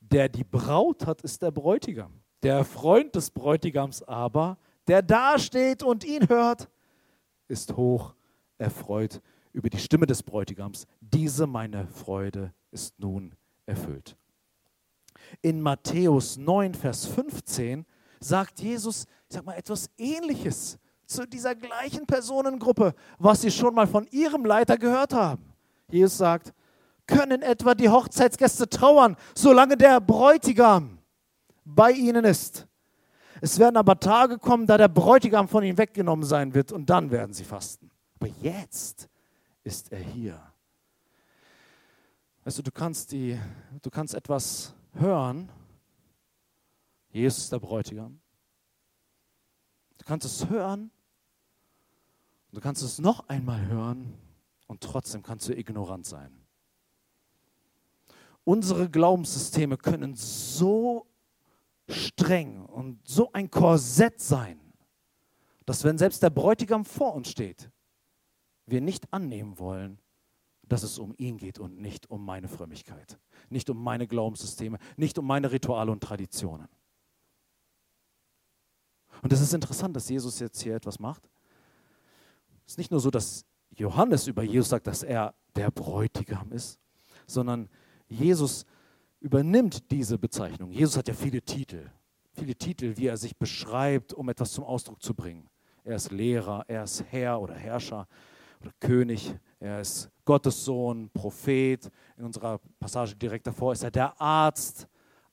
Der die Braut hat, ist der Bräutigam. Der Freund des Bräutigams aber, der dasteht und ihn hört, ist hoch erfreut über die Stimme des Bräutigams. Diese meine Freude ist nun erfüllt. In Matthäus 9, Vers 15 sagt Jesus, ich sag mal, etwas Ähnliches zu dieser gleichen Personengruppe, was sie schon mal von ihrem Leiter gehört haben. Jesus sagt, können etwa die Hochzeitsgäste trauern, solange der Bräutigam bei ihnen ist. Es werden aber Tage kommen, da der Bräutigam von ihnen weggenommen sein wird und dann werden sie fasten. Aber jetzt ist er hier. Weißt du, du kannst, die, du kannst etwas hören. Jesus ist der Bräutigam. Du kannst es hören. Du kannst es noch einmal hören und trotzdem kannst du ignorant sein. Unsere Glaubenssysteme können so streng und so ein Korsett sein, dass wenn selbst der Bräutigam vor uns steht, wir nicht annehmen wollen, dass es um ihn geht und nicht um meine Frömmigkeit, nicht um meine Glaubenssysteme, nicht um meine Rituale und Traditionen. Und es ist interessant, dass Jesus jetzt hier etwas macht. Es ist nicht nur so, dass Johannes über Jesus sagt, dass er der Bräutigam ist, sondern Jesus übernimmt diese Bezeichnung. Jesus hat ja viele Titel, viele Titel, wie er sich beschreibt, um etwas zum Ausdruck zu bringen. Er ist Lehrer, er ist Herr oder Herrscher oder König, er ist Gottes Sohn, Prophet. In unserer Passage direkt davor ist er der Arzt.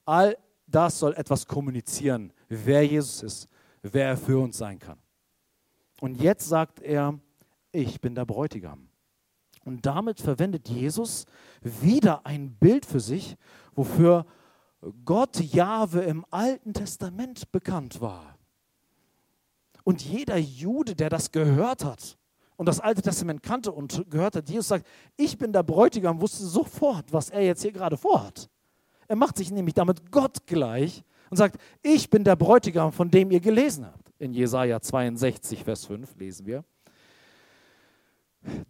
All das soll etwas kommunizieren, wer Jesus ist, wer er für uns sein kann. Und jetzt sagt er, ich bin der Bräutigam. Und damit verwendet Jesus wieder ein Bild für sich, wofür Gott Jahwe im Alten Testament bekannt war. Und jeder Jude, der das gehört hat und das Alte Testament kannte und gehört hat, Jesus sagt, ich bin der Bräutigam, wusste sofort, was er jetzt hier gerade vorhat. Er macht sich nämlich damit Gott gleich und sagt, ich bin der Bräutigam, von dem ihr gelesen habt. In Jesaja 62, Vers 5 lesen wir.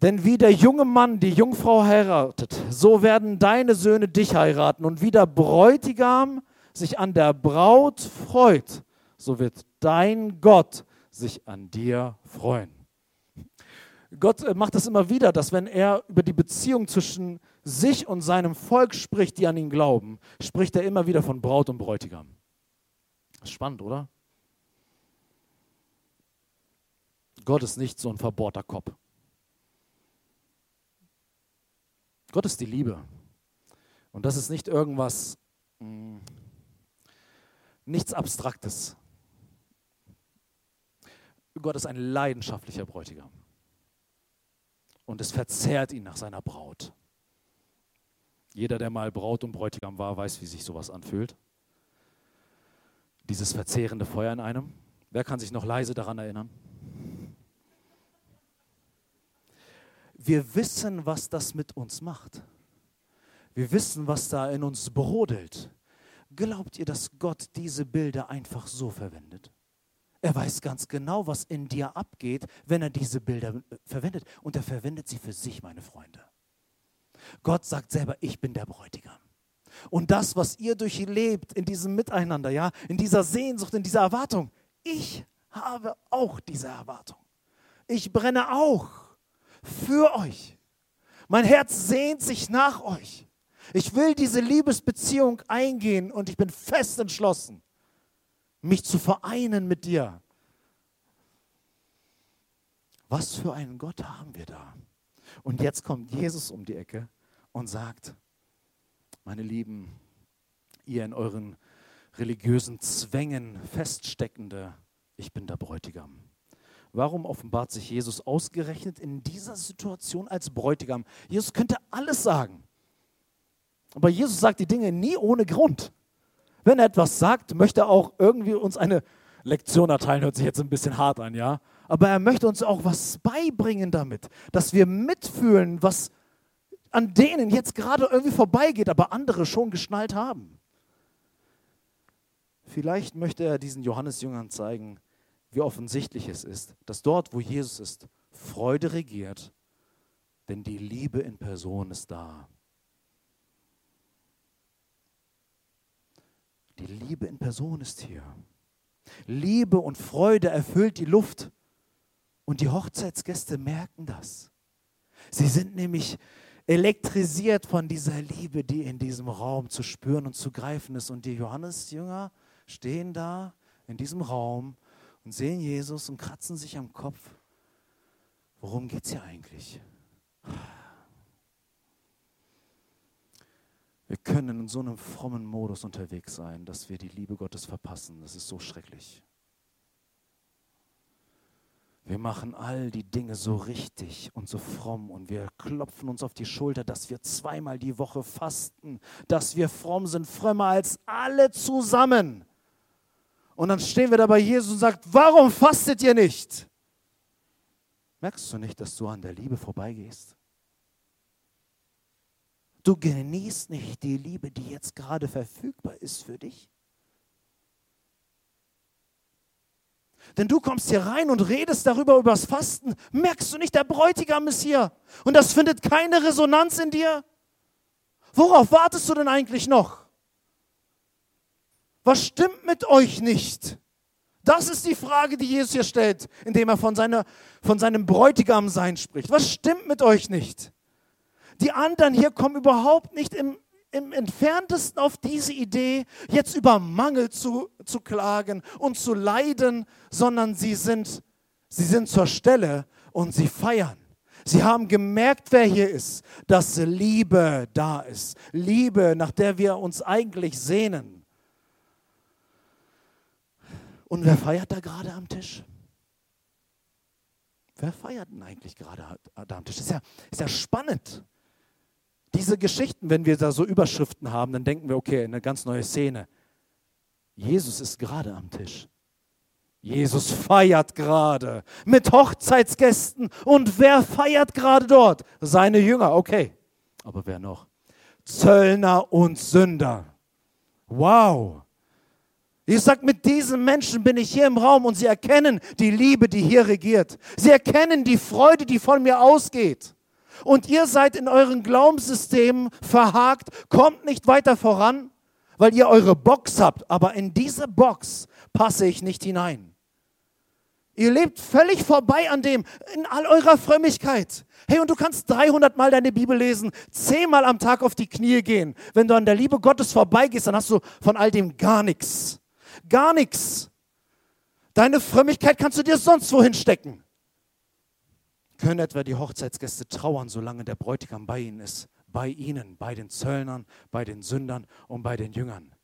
Denn wie der junge Mann die Jungfrau heiratet, so werden deine Söhne dich heiraten. Und wie der Bräutigam sich an der Braut freut, so wird dein Gott sich an dir freuen. Gott äh, macht das immer wieder, dass wenn er über die Beziehung zwischen sich und seinem Volk spricht, die an ihn glauben, spricht er immer wieder von Braut und Bräutigam. Spannend, oder? Gott ist nicht so ein verbohrter Kopf. Gott ist die Liebe. Und das ist nicht irgendwas, mh, hm, nichts Abstraktes. Gott ist ein leidenschaftlicher Bräutigam. Und es verzehrt ihn nach seiner Braut. Jeder, der mal Braut und Bräutigam war, weiß, wie sich sowas anfühlt. Dieses verzehrende Feuer in einem. Wer kann sich noch leise daran erinnern? wir wissen, was das mit uns macht. Wir wissen, was da in uns brodelt. Glaubt ihr, dass Gott diese Bilder einfach so verwendet? Er weiß ganz genau, was in dir abgeht, wenn er diese Bilder äh, verwendet. Und er verwendet sie für sich, meine Freunde. Gott sagt selber, ich bin der Bräutigam. Und das, was ihr durchlebt in diesem Miteinander, ja, in dieser Sehnsucht, in dieser Erwartung, ich habe auch diese Erwartung. Ich brenne auch für euch. Mein Herz sehnt sich nach euch. Ich will diese Liebesbeziehung eingehen und ich bin fest entschlossen, mich zu vereinen mit dir. Was für einen Gott haben wir da? Und jetzt kommt Jesus um die Ecke und sagt, meine Lieben, ihr in euren religiösen Zwängen feststeckende, ich bin der Bräutigam. Warum offenbart sich Jesus ausgerechnet in dieser Situation als Bräutigam? Jesus könnte alles sagen. Aber Jesus sagt die Dinge nie ohne Grund. Wenn er etwas sagt, möchte er auch irgendwie uns eine Lektion erteilen hört sich jetzt ein bisschen hart an, ja? Aber er möchte uns auch was beibringen damit, dass wir mitfühlen, was an denen jetzt gerade irgendwie vorbeigeht, aber andere schon geschnallt haben. Vielleicht möchte er diesen Johannesjüngern zeigen, wie offensichtlich es ist, dass dort, wo Jesus ist, Freude regiert, denn die Liebe in Person ist da. Die Liebe in Person ist hier. Liebe und Freude erfüllt die Luft. Und die Hochzeitsgäste merken das. Sie sind nämlich elektrisiert von dieser Liebe, die in diesem Raum zu spüren und zu greifen ist. Und die Johannesjünger stehen da in diesem Raum und sehen Jesus und kratzen sich am Kopf. Worum geht es hier eigentlich? Wir können in so einem frommen Modus unterwegs sein, dass wir die Liebe Gottes verpassen. Das ist so schrecklich. Wir machen all die Dinge so richtig und so fromm und wir klopfen uns auf die Schulter, dass wir zweimal die Woche fasten, dass wir fromm sind, frömmer als alle zusammen. Und dann stehen wir da bei Jesus und sagen, warum fastet ihr nicht? Merkst du nicht, dass du an der Liebe vorbeigehst? Du genießt nicht die Liebe, die jetzt gerade verfügbar ist für dich. Denn du kommst hier rein und redest darüber, über das Fasten. Merkst du nicht, der Bräutigam ist hier. Und das findet keine Resonanz in dir? Worauf wartest du denn eigentlich noch? Was stimmt mit euch nicht? Das ist die Frage, die Jesus hier stellt, indem er von, seiner, von seinem Bräutigamsein spricht. Was stimmt mit euch nicht? Die anderen hier kommen überhaupt nicht im, im entferntesten auf diese Idee, jetzt über Mangel zu, zu klagen und zu leiden, sondern sie sind, sie sind zur Stelle und sie feiern. Sie haben gemerkt, wer hier ist, dass Liebe da ist. Liebe, nach der wir uns eigentlich sehnen. Und wer feiert da gerade am Tisch? Wer feiert denn eigentlich gerade da am Tisch? Ist ja, ist ja spannend. Diese Geschichten, wenn wir da so Überschriften haben, dann denken wir, okay, eine ganz neue Szene. Jesus ist gerade am Tisch. Jesus feiert gerade mit Hochzeitsgästen. Und wer feiert gerade dort? Seine Jünger, okay. Aber wer noch? Zöllner und Sünder. Wow. Jesus sagt, mit diesen Menschen bin ich hier im Raum und sie erkennen die Liebe, die hier regiert. Sie erkennen die Freude, die von mir ausgeht und ihr seid in euren Glaubenssystemen verhakt, kommt nicht weiter voran, weil ihr eure Box habt, aber in diese Box passe ich nicht hinein. Ihr lebt völlig vorbei an dem, in all eurer Frömmigkeit. Hey, und du kannst 300 Mal deine Bibel lesen, 10 Mal am Tag auf die Knie gehen. Wenn du an der Liebe Gottes vorbeigehst, dann hast du von all dem gar nichts. Gar nichts. Deine Frömmigkeit kannst du dir sonst wohin stecken. Können etwa die Hochzeitsgäste trauern, solange der Bräutigam bei ihnen ist? Bei ihnen, bei den Zöllnern, bei den Sündern und bei den Jüngern.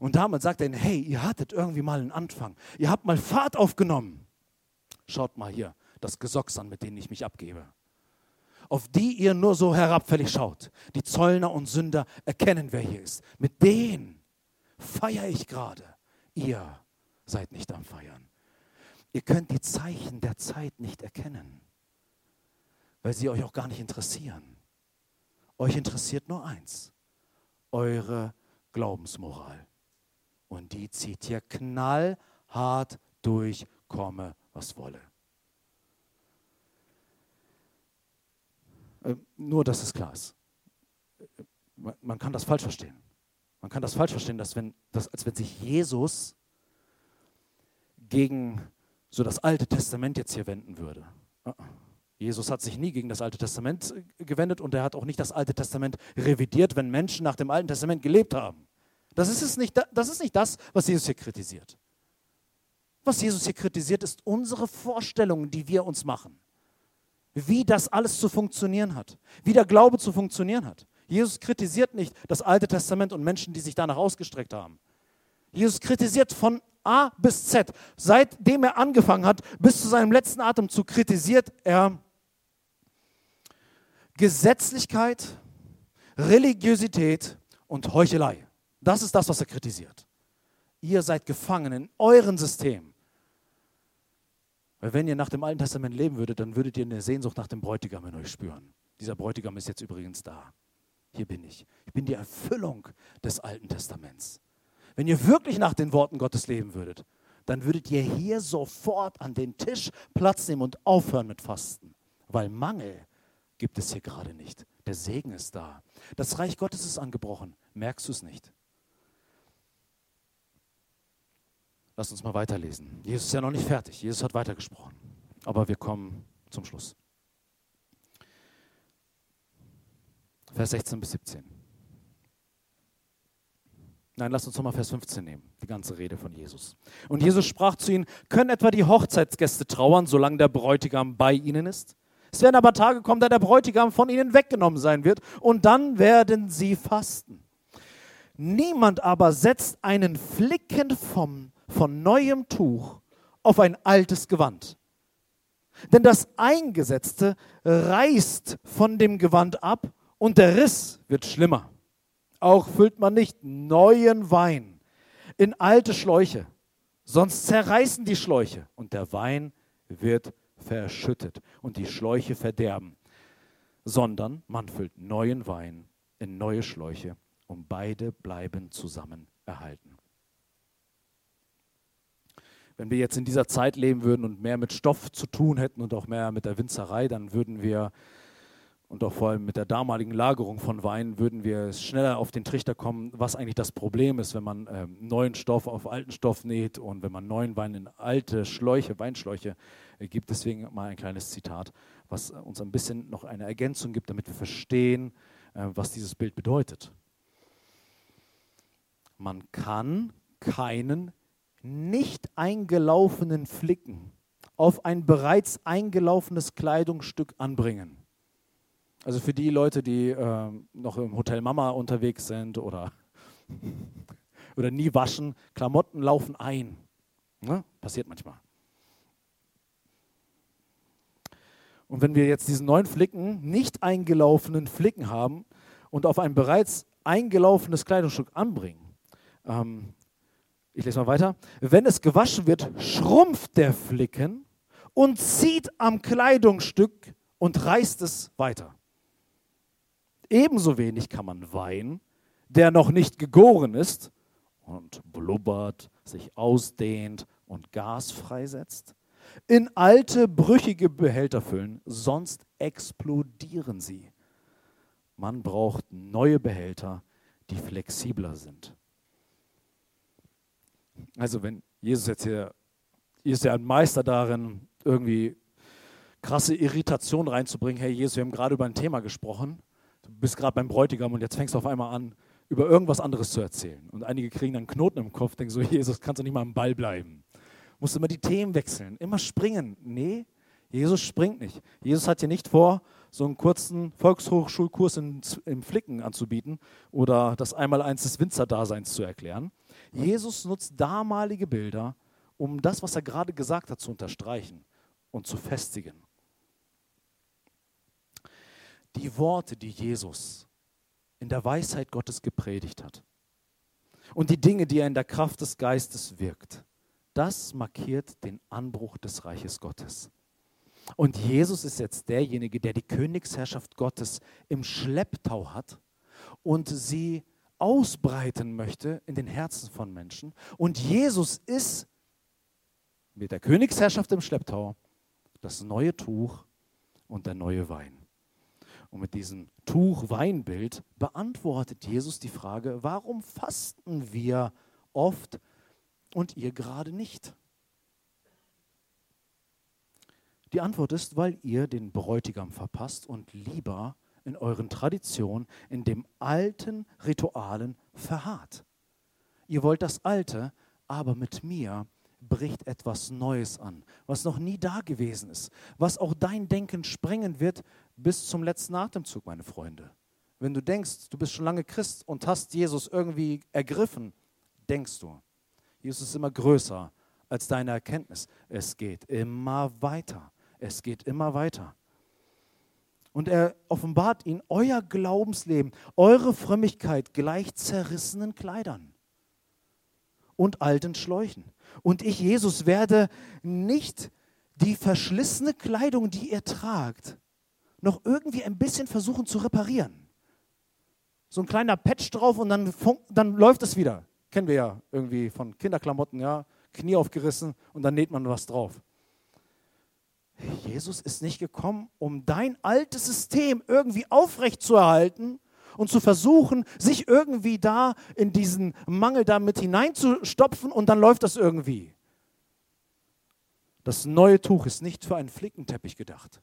Und damit sagt er ihnen, hey, ihr hattet irgendwie mal einen Anfang. Ihr habt mal Fahrt aufgenommen. Schaut mal hier, das Gesocks an, mit denen ich mich abgebe. Auf die ihr nur so herabfällig schaut. Die Zöllner und Sünder erkennen, wer hier ist. Mit denen feiere ich gerade. Ihr seid nicht am Feiern. Ihr könnt die Zeichen der Zeit nicht erkennen weil sie euch auch gar nicht interessieren. Euch interessiert nur eins, eure Glaubensmoral. Und die zieht hier knallhart durch, komme, was wolle. Äh, nur, dass es klar ist. Man kann das falsch verstehen. Man kann das falsch verstehen, dass wenn, dass, als wenn sich Jesus gegen so das Alte Testament jetzt hier wenden würde. Jesus hat sich nie gegen das Alte Testament äh, gewendet und er hat auch nicht das Alte Testament revidiert, wenn Menschen nach dem Alten Testament gelebt haben. Das ist, es nicht, das ist nicht das, was Jesus hier kritisiert. Was Jesus hier kritisiert, ist unsere Vorstellungen, die wir uns machen. Wie das alles zu funktionieren hat. Wie der Glaube zu funktionieren hat. Jesus kritisiert nicht das Alte Testament und Menschen, die sich danach ausgestreckt haben. Jesus kritisiert von A bis Z. Seitdem er angefangen hat, bis zu seinem letzten Atemzug, kritisiert er Gesetzlichkeit, Religiosität und Heuchelei. Das ist das, was er kritisiert. Ihr seid gefangen in euren System, Weil wenn ihr nach dem Alten Testament leben würdet, dann würdet ihr eine Sehnsucht nach dem Bräutigam in euch spüren. Dieser Bräutigam ist jetzt übrigens da. Hier bin ich. Ich bin die Erfüllung des Alten Testaments. Wenn ihr wirklich nach den Worten Gottes leben würdet, dann würdet ihr hier sofort an den Tisch Platz nehmen und aufhören mit Fasten. Weil Mangel gibt es hier gerade nicht. Der Segen ist da. Das Reich Gottes ist angebrochen. Merkst du es nicht? Lass uns mal weiterlesen. Jesus ist ja noch nicht fertig. Jesus hat weitergesprochen. Aber wir kommen zum Schluss. Vers 16 bis 17. Nein, lass uns nochmal Vers 15 nehmen, die ganze Rede von Jesus. Und Jesus sprach zu ihnen, können etwa die Hochzeitsgäste trauern, solange der Bräutigam bei ihnen ist? Es werden aber Tage kommen, da der Bräutigam von ihnen weggenommen sein wird, und dann werden sie fasten. Niemand aber setzt einen Flicken vom von neuem Tuch auf ein altes Gewand. Denn das Eingesetzte reißt von dem Gewand ab und der Riss wird schlimmer. Auch füllt man nicht neuen Wein in alte Schläuche, sonst zerreißen die Schläuche und der Wein wird verschüttet und die Schläuche verderben, sondern man füllt neuen Wein in neue Schläuche und beide bleiben zusammen erhalten. Wenn wir jetzt in dieser Zeit leben würden und mehr mit Stoff zu tun hätten und auch mehr mit der Winzerei, dann würden wir, und auch vor allem mit der damaligen Lagerung von Wein, würden wir schneller auf den Trichter kommen, was eigentlich das Problem ist, wenn man ähm, neuen Stoff auf alten Stoff näht und wenn man neuen Wein in alte Schläuche, Weinschläuche gibt. Deswegen mal ein kleines Zitat, was uns ein bisschen noch eine Ergänzung gibt, damit wir verstehen, äh, was dieses Bild bedeutet. Man kann keinen nicht eingelaufenen Flicken auf ein bereits eingelaufenes Kleidungsstück anbringen. Also für die Leute, die äh, noch im Hotel Mama unterwegs sind oder, [LAUGHS] oder nie waschen, Klamotten laufen ein. Ne? Passiert manchmal. Und wenn wir jetzt diesen neuen Flicken, nicht eingelaufenen Flicken haben und auf ein bereits eingelaufenes Kleidungsstück anbringen, ähm, ich lese mal weiter. Wenn es gewaschen wird, schrumpft der Flicken und zieht am Kleidungsstück und reißt es weiter. Ebenso wenig kann man Wein, der noch nicht gegoren ist und blubbert, sich ausdehnt und Gas freisetzt, in alte, brüchige Behälter füllen, sonst explodieren sie. Man braucht neue Behälter, die flexibler sind. Also wenn Jesus jetzt hier, hier ist ja ein Meister darin, irgendwie krasse Irritation reinzubringen. Hey Jesus, wir haben gerade über ein Thema gesprochen. Du bist gerade beim Bräutigam und jetzt fängst du auf einmal an, über irgendwas anderes zu erzählen. Und einige kriegen dann Knoten im Kopf, denken so, Jesus, kannst du nicht mal am Ball bleiben. Musst immer die Themen wechseln, immer springen. Nee, Jesus springt nicht. Jesus hat hier nicht vor, so einen kurzen Volkshochschulkurs in, im Flicken anzubieten oder das Einmaleins des Winzerdaseins zu erklären, Jesus nutzt damalige Bilder, um das, was er gerade gesagt hat, zu unterstreichen und zu festigen. Die Worte, die Jesus in der Weisheit Gottes gepredigt hat und die Dinge, die er in der Kraft des Geistes wirkt, das markiert den Anbruch des Reiches Gottes. Und Jesus ist jetzt derjenige, der die Königsherrschaft Gottes im Schlepptau hat und sie ausbreiten möchte in den Herzen von Menschen. Und Jesus ist mit der Königsherrschaft im Schlepptau das neue Tuch und der neue Wein. Und mit diesem Tuch-Weinbild beantwortet Jesus die Frage, warum fasten wir oft und ihr gerade nicht? Die Antwort ist, weil ihr den Bräutigam verpasst und lieber in euren Traditionen, in dem alten Ritualen verharrt. Ihr wollt das Alte, aber mit mir bricht etwas Neues an, was noch nie da gewesen ist, was auch dein Denken sprengen wird bis zum letzten Atemzug, meine Freunde. Wenn du denkst, du bist schon lange Christ und hast Jesus irgendwie ergriffen, denkst du, Jesus ist immer größer als deine Erkenntnis. Es geht immer weiter. Es geht immer weiter. Und er offenbart ihnen euer Glaubensleben, eure Frömmigkeit gleich zerrissenen Kleidern und alten Schläuchen. Und ich, Jesus, werde nicht die verschlissene Kleidung, die ihr tragt, noch irgendwie ein bisschen versuchen zu reparieren. So ein kleiner Patch drauf und dann, dann läuft es wieder. Kennen wir ja irgendwie von Kinderklamotten, ja. Knie aufgerissen und dann näht man was drauf. Jesus ist nicht gekommen, um dein altes System irgendwie aufrechtzuerhalten und zu versuchen, sich irgendwie da in diesen Mangel damit hineinzustopfen und dann läuft das irgendwie. Das neue Tuch ist nicht für einen Flickenteppich gedacht.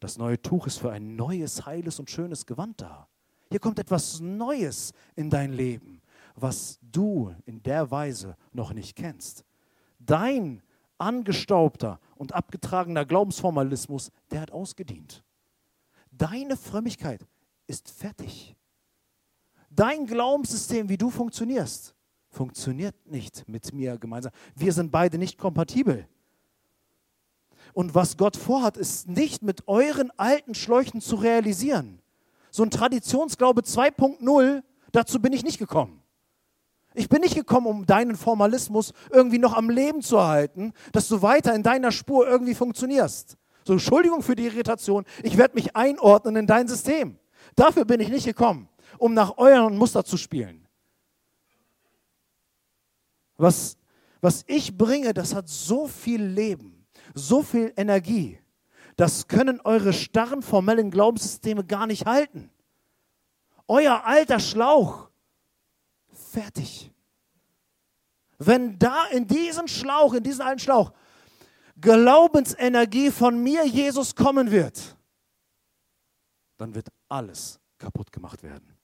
Das neue Tuch ist für ein neues, heiles und schönes Gewand da. Hier kommt etwas Neues in dein Leben, was du in der Weise noch nicht kennst. Dein angestaubter und abgetragener Glaubensformalismus, der hat ausgedient. Deine Frömmigkeit ist fertig. Dein Glaubenssystem, wie du funktionierst, funktioniert nicht mit mir gemeinsam. Wir sind beide nicht kompatibel. Und was Gott vorhat, ist nicht mit euren alten Schläuchen zu realisieren. So ein Traditionsglaube 2.0, dazu bin ich nicht gekommen. Ich bin nicht gekommen, um deinen Formalismus irgendwie noch am Leben zu erhalten, dass du weiter in deiner Spur irgendwie funktionierst. So, Entschuldigung für die Irritation, ich werde mich einordnen in dein System. Dafür bin ich nicht gekommen, um nach euren Muster zu spielen. Was, was ich bringe, das hat so viel Leben, so viel Energie. Das können eure starren formellen Glaubenssysteme gar nicht halten. Euer alter Schlauch fertig. Wenn da in diesen Schlauch, in diesen alten Schlauch, Glaubensenergie von mir, Jesus, kommen wird, dann wird alles kaputt gemacht werden.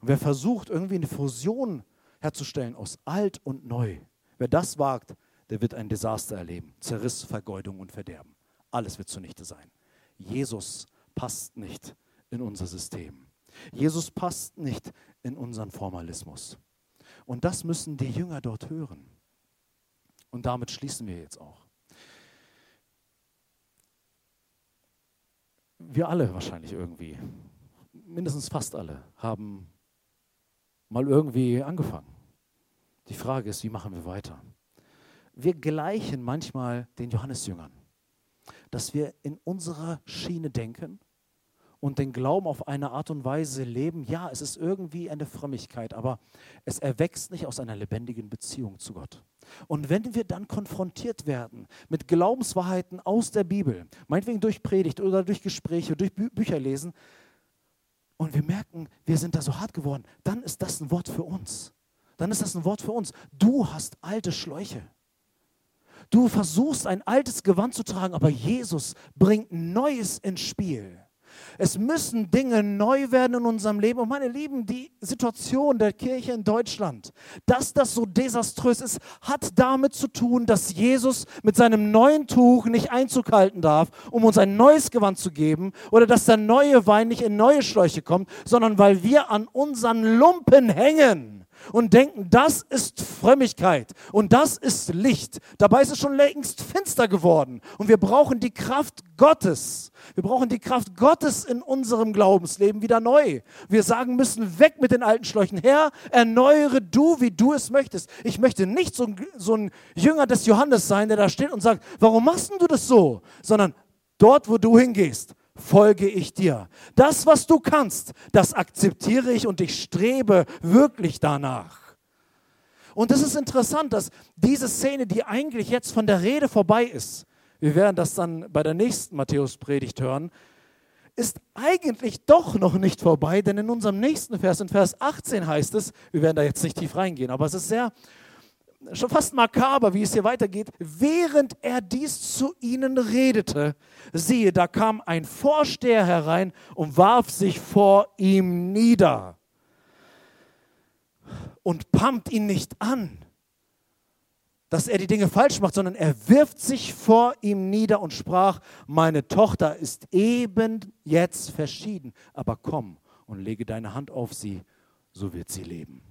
Und wer versucht, irgendwie eine Fusion herzustellen aus alt und neu, wer das wagt, der wird ein Desaster erleben. Zerriss, Vergeudung und Verderben. Alles wird zunichte sein. Jesus passt nicht in unser System. Jesus passt nicht in unseren Formalismus. Und das müssen die Jünger dort hören. Und damit schließen wir jetzt auch. Wir alle wahrscheinlich irgendwie, mindestens fast alle, haben mal irgendwie angefangen. Die Frage ist, wie machen wir weiter? Wir gleichen manchmal den Johannesjüngern, dass wir in unserer Schiene denken und den Glauben auf eine Art und Weise leben, ja, es ist irgendwie eine Frömmigkeit, aber es erwächst nicht aus einer lebendigen Beziehung zu Gott. Und wenn wir dann konfrontiert werden mit Glaubenswahrheiten aus der Bibel, meinetwegen durch Predigt oder durch Gespräche, durch Bü Bücher lesen, und wir merken, wir sind da so hart geworden, dann ist das ein Wort für uns. Dann ist das ein Wort für uns. Du hast alte Schläuche. Du versuchst ein altes Gewand zu tragen, aber Jesus bringt Neues ins Spiel. Es müssen Dinge neu werden in unserem Leben. Und meine Lieben, die Situation der Kirche in Deutschland, dass das so desaströs ist, hat damit zu tun, dass Jesus mit seinem neuen Tuch nicht Einzug halten darf, um uns ein neues Gewand zu geben oder dass der neue Wein nicht in neue Schläuche kommt, sondern weil wir an unseren Lumpen hängen und denken, das ist Frömmigkeit und das ist Licht. Dabei ist es schon längst finster geworden und wir brauchen die Kraft Gottes. Wir brauchen die Kraft Gottes in unserem Glaubensleben wieder neu. Wir sagen müssen, weg mit den alten Schläuchen. Herr, erneuere du, wie du es möchtest. Ich möchte nicht so ein, so ein Jünger des Johannes sein, der da steht und sagt, warum machst du das so? Sondern dort, wo du hingehst, folge ich dir. Das, was du kannst, das akzeptiere ich und ich strebe wirklich danach. Und es ist interessant, dass diese Szene, die eigentlich jetzt von der Rede vorbei ist, wir werden das dann bei der nächsten Matthäus-Predigt hören, ist eigentlich doch noch nicht vorbei, denn in unserem nächsten Vers, in Vers 18 heißt es, wir werden da jetzt nicht tief reingehen, aber es ist sehr schon fast makaber, wie es hier weitergeht. Während er dies zu ihnen redete, siehe, da kam ein Vorsteher herein und warf sich vor ihm nieder und pumpt ihn nicht an, dass er die Dinge falsch macht, sondern er wirft sich vor ihm nieder und sprach, meine Tochter ist eben jetzt verschieden, aber komm und lege deine Hand auf sie, so wird sie leben.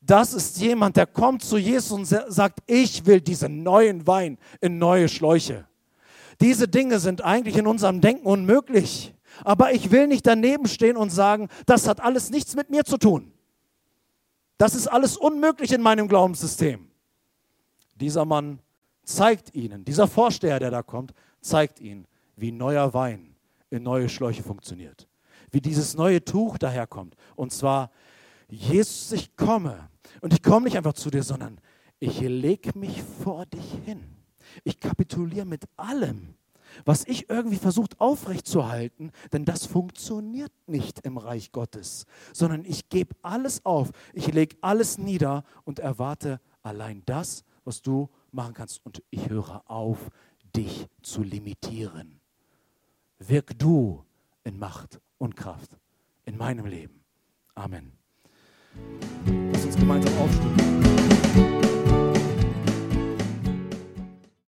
Das ist jemand, der kommt zu Jesus und sagt, ich will diesen neuen Wein in neue Schläuche. Diese Dinge sind eigentlich in unserem Denken unmöglich. Aber ich will nicht daneben stehen und sagen, das hat alles nichts mit mir zu tun. Das ist alles unmöglich in meinem Glaubenssystem. Dieser Mann zeigt ihnen, dieser Vorsteher, der da kommt, zeigt ihnen, wie neuer Wein in neue Schläuche funktioniert. Wie dieses neue Tuch daherkommt. Und zwar, Jesus, ich komme. Und ich komme nicht einfach zu dir, sondern ich lege mich vor dich hin. Ich kapituliere mit allem, was ich irgendwie versucht aufrechtzuerhalten, denn das funktioniert nicht im Reich Gottes, sondern ich gebe alles auf, ich lege alles nieder und erwarte allein das, was du machen kannst. Und ich höre auf, dich zu limitieren. Wirk du in Macht und Kraft in meinem Leben. Amen. Lass uns gemeinsam aufstehen.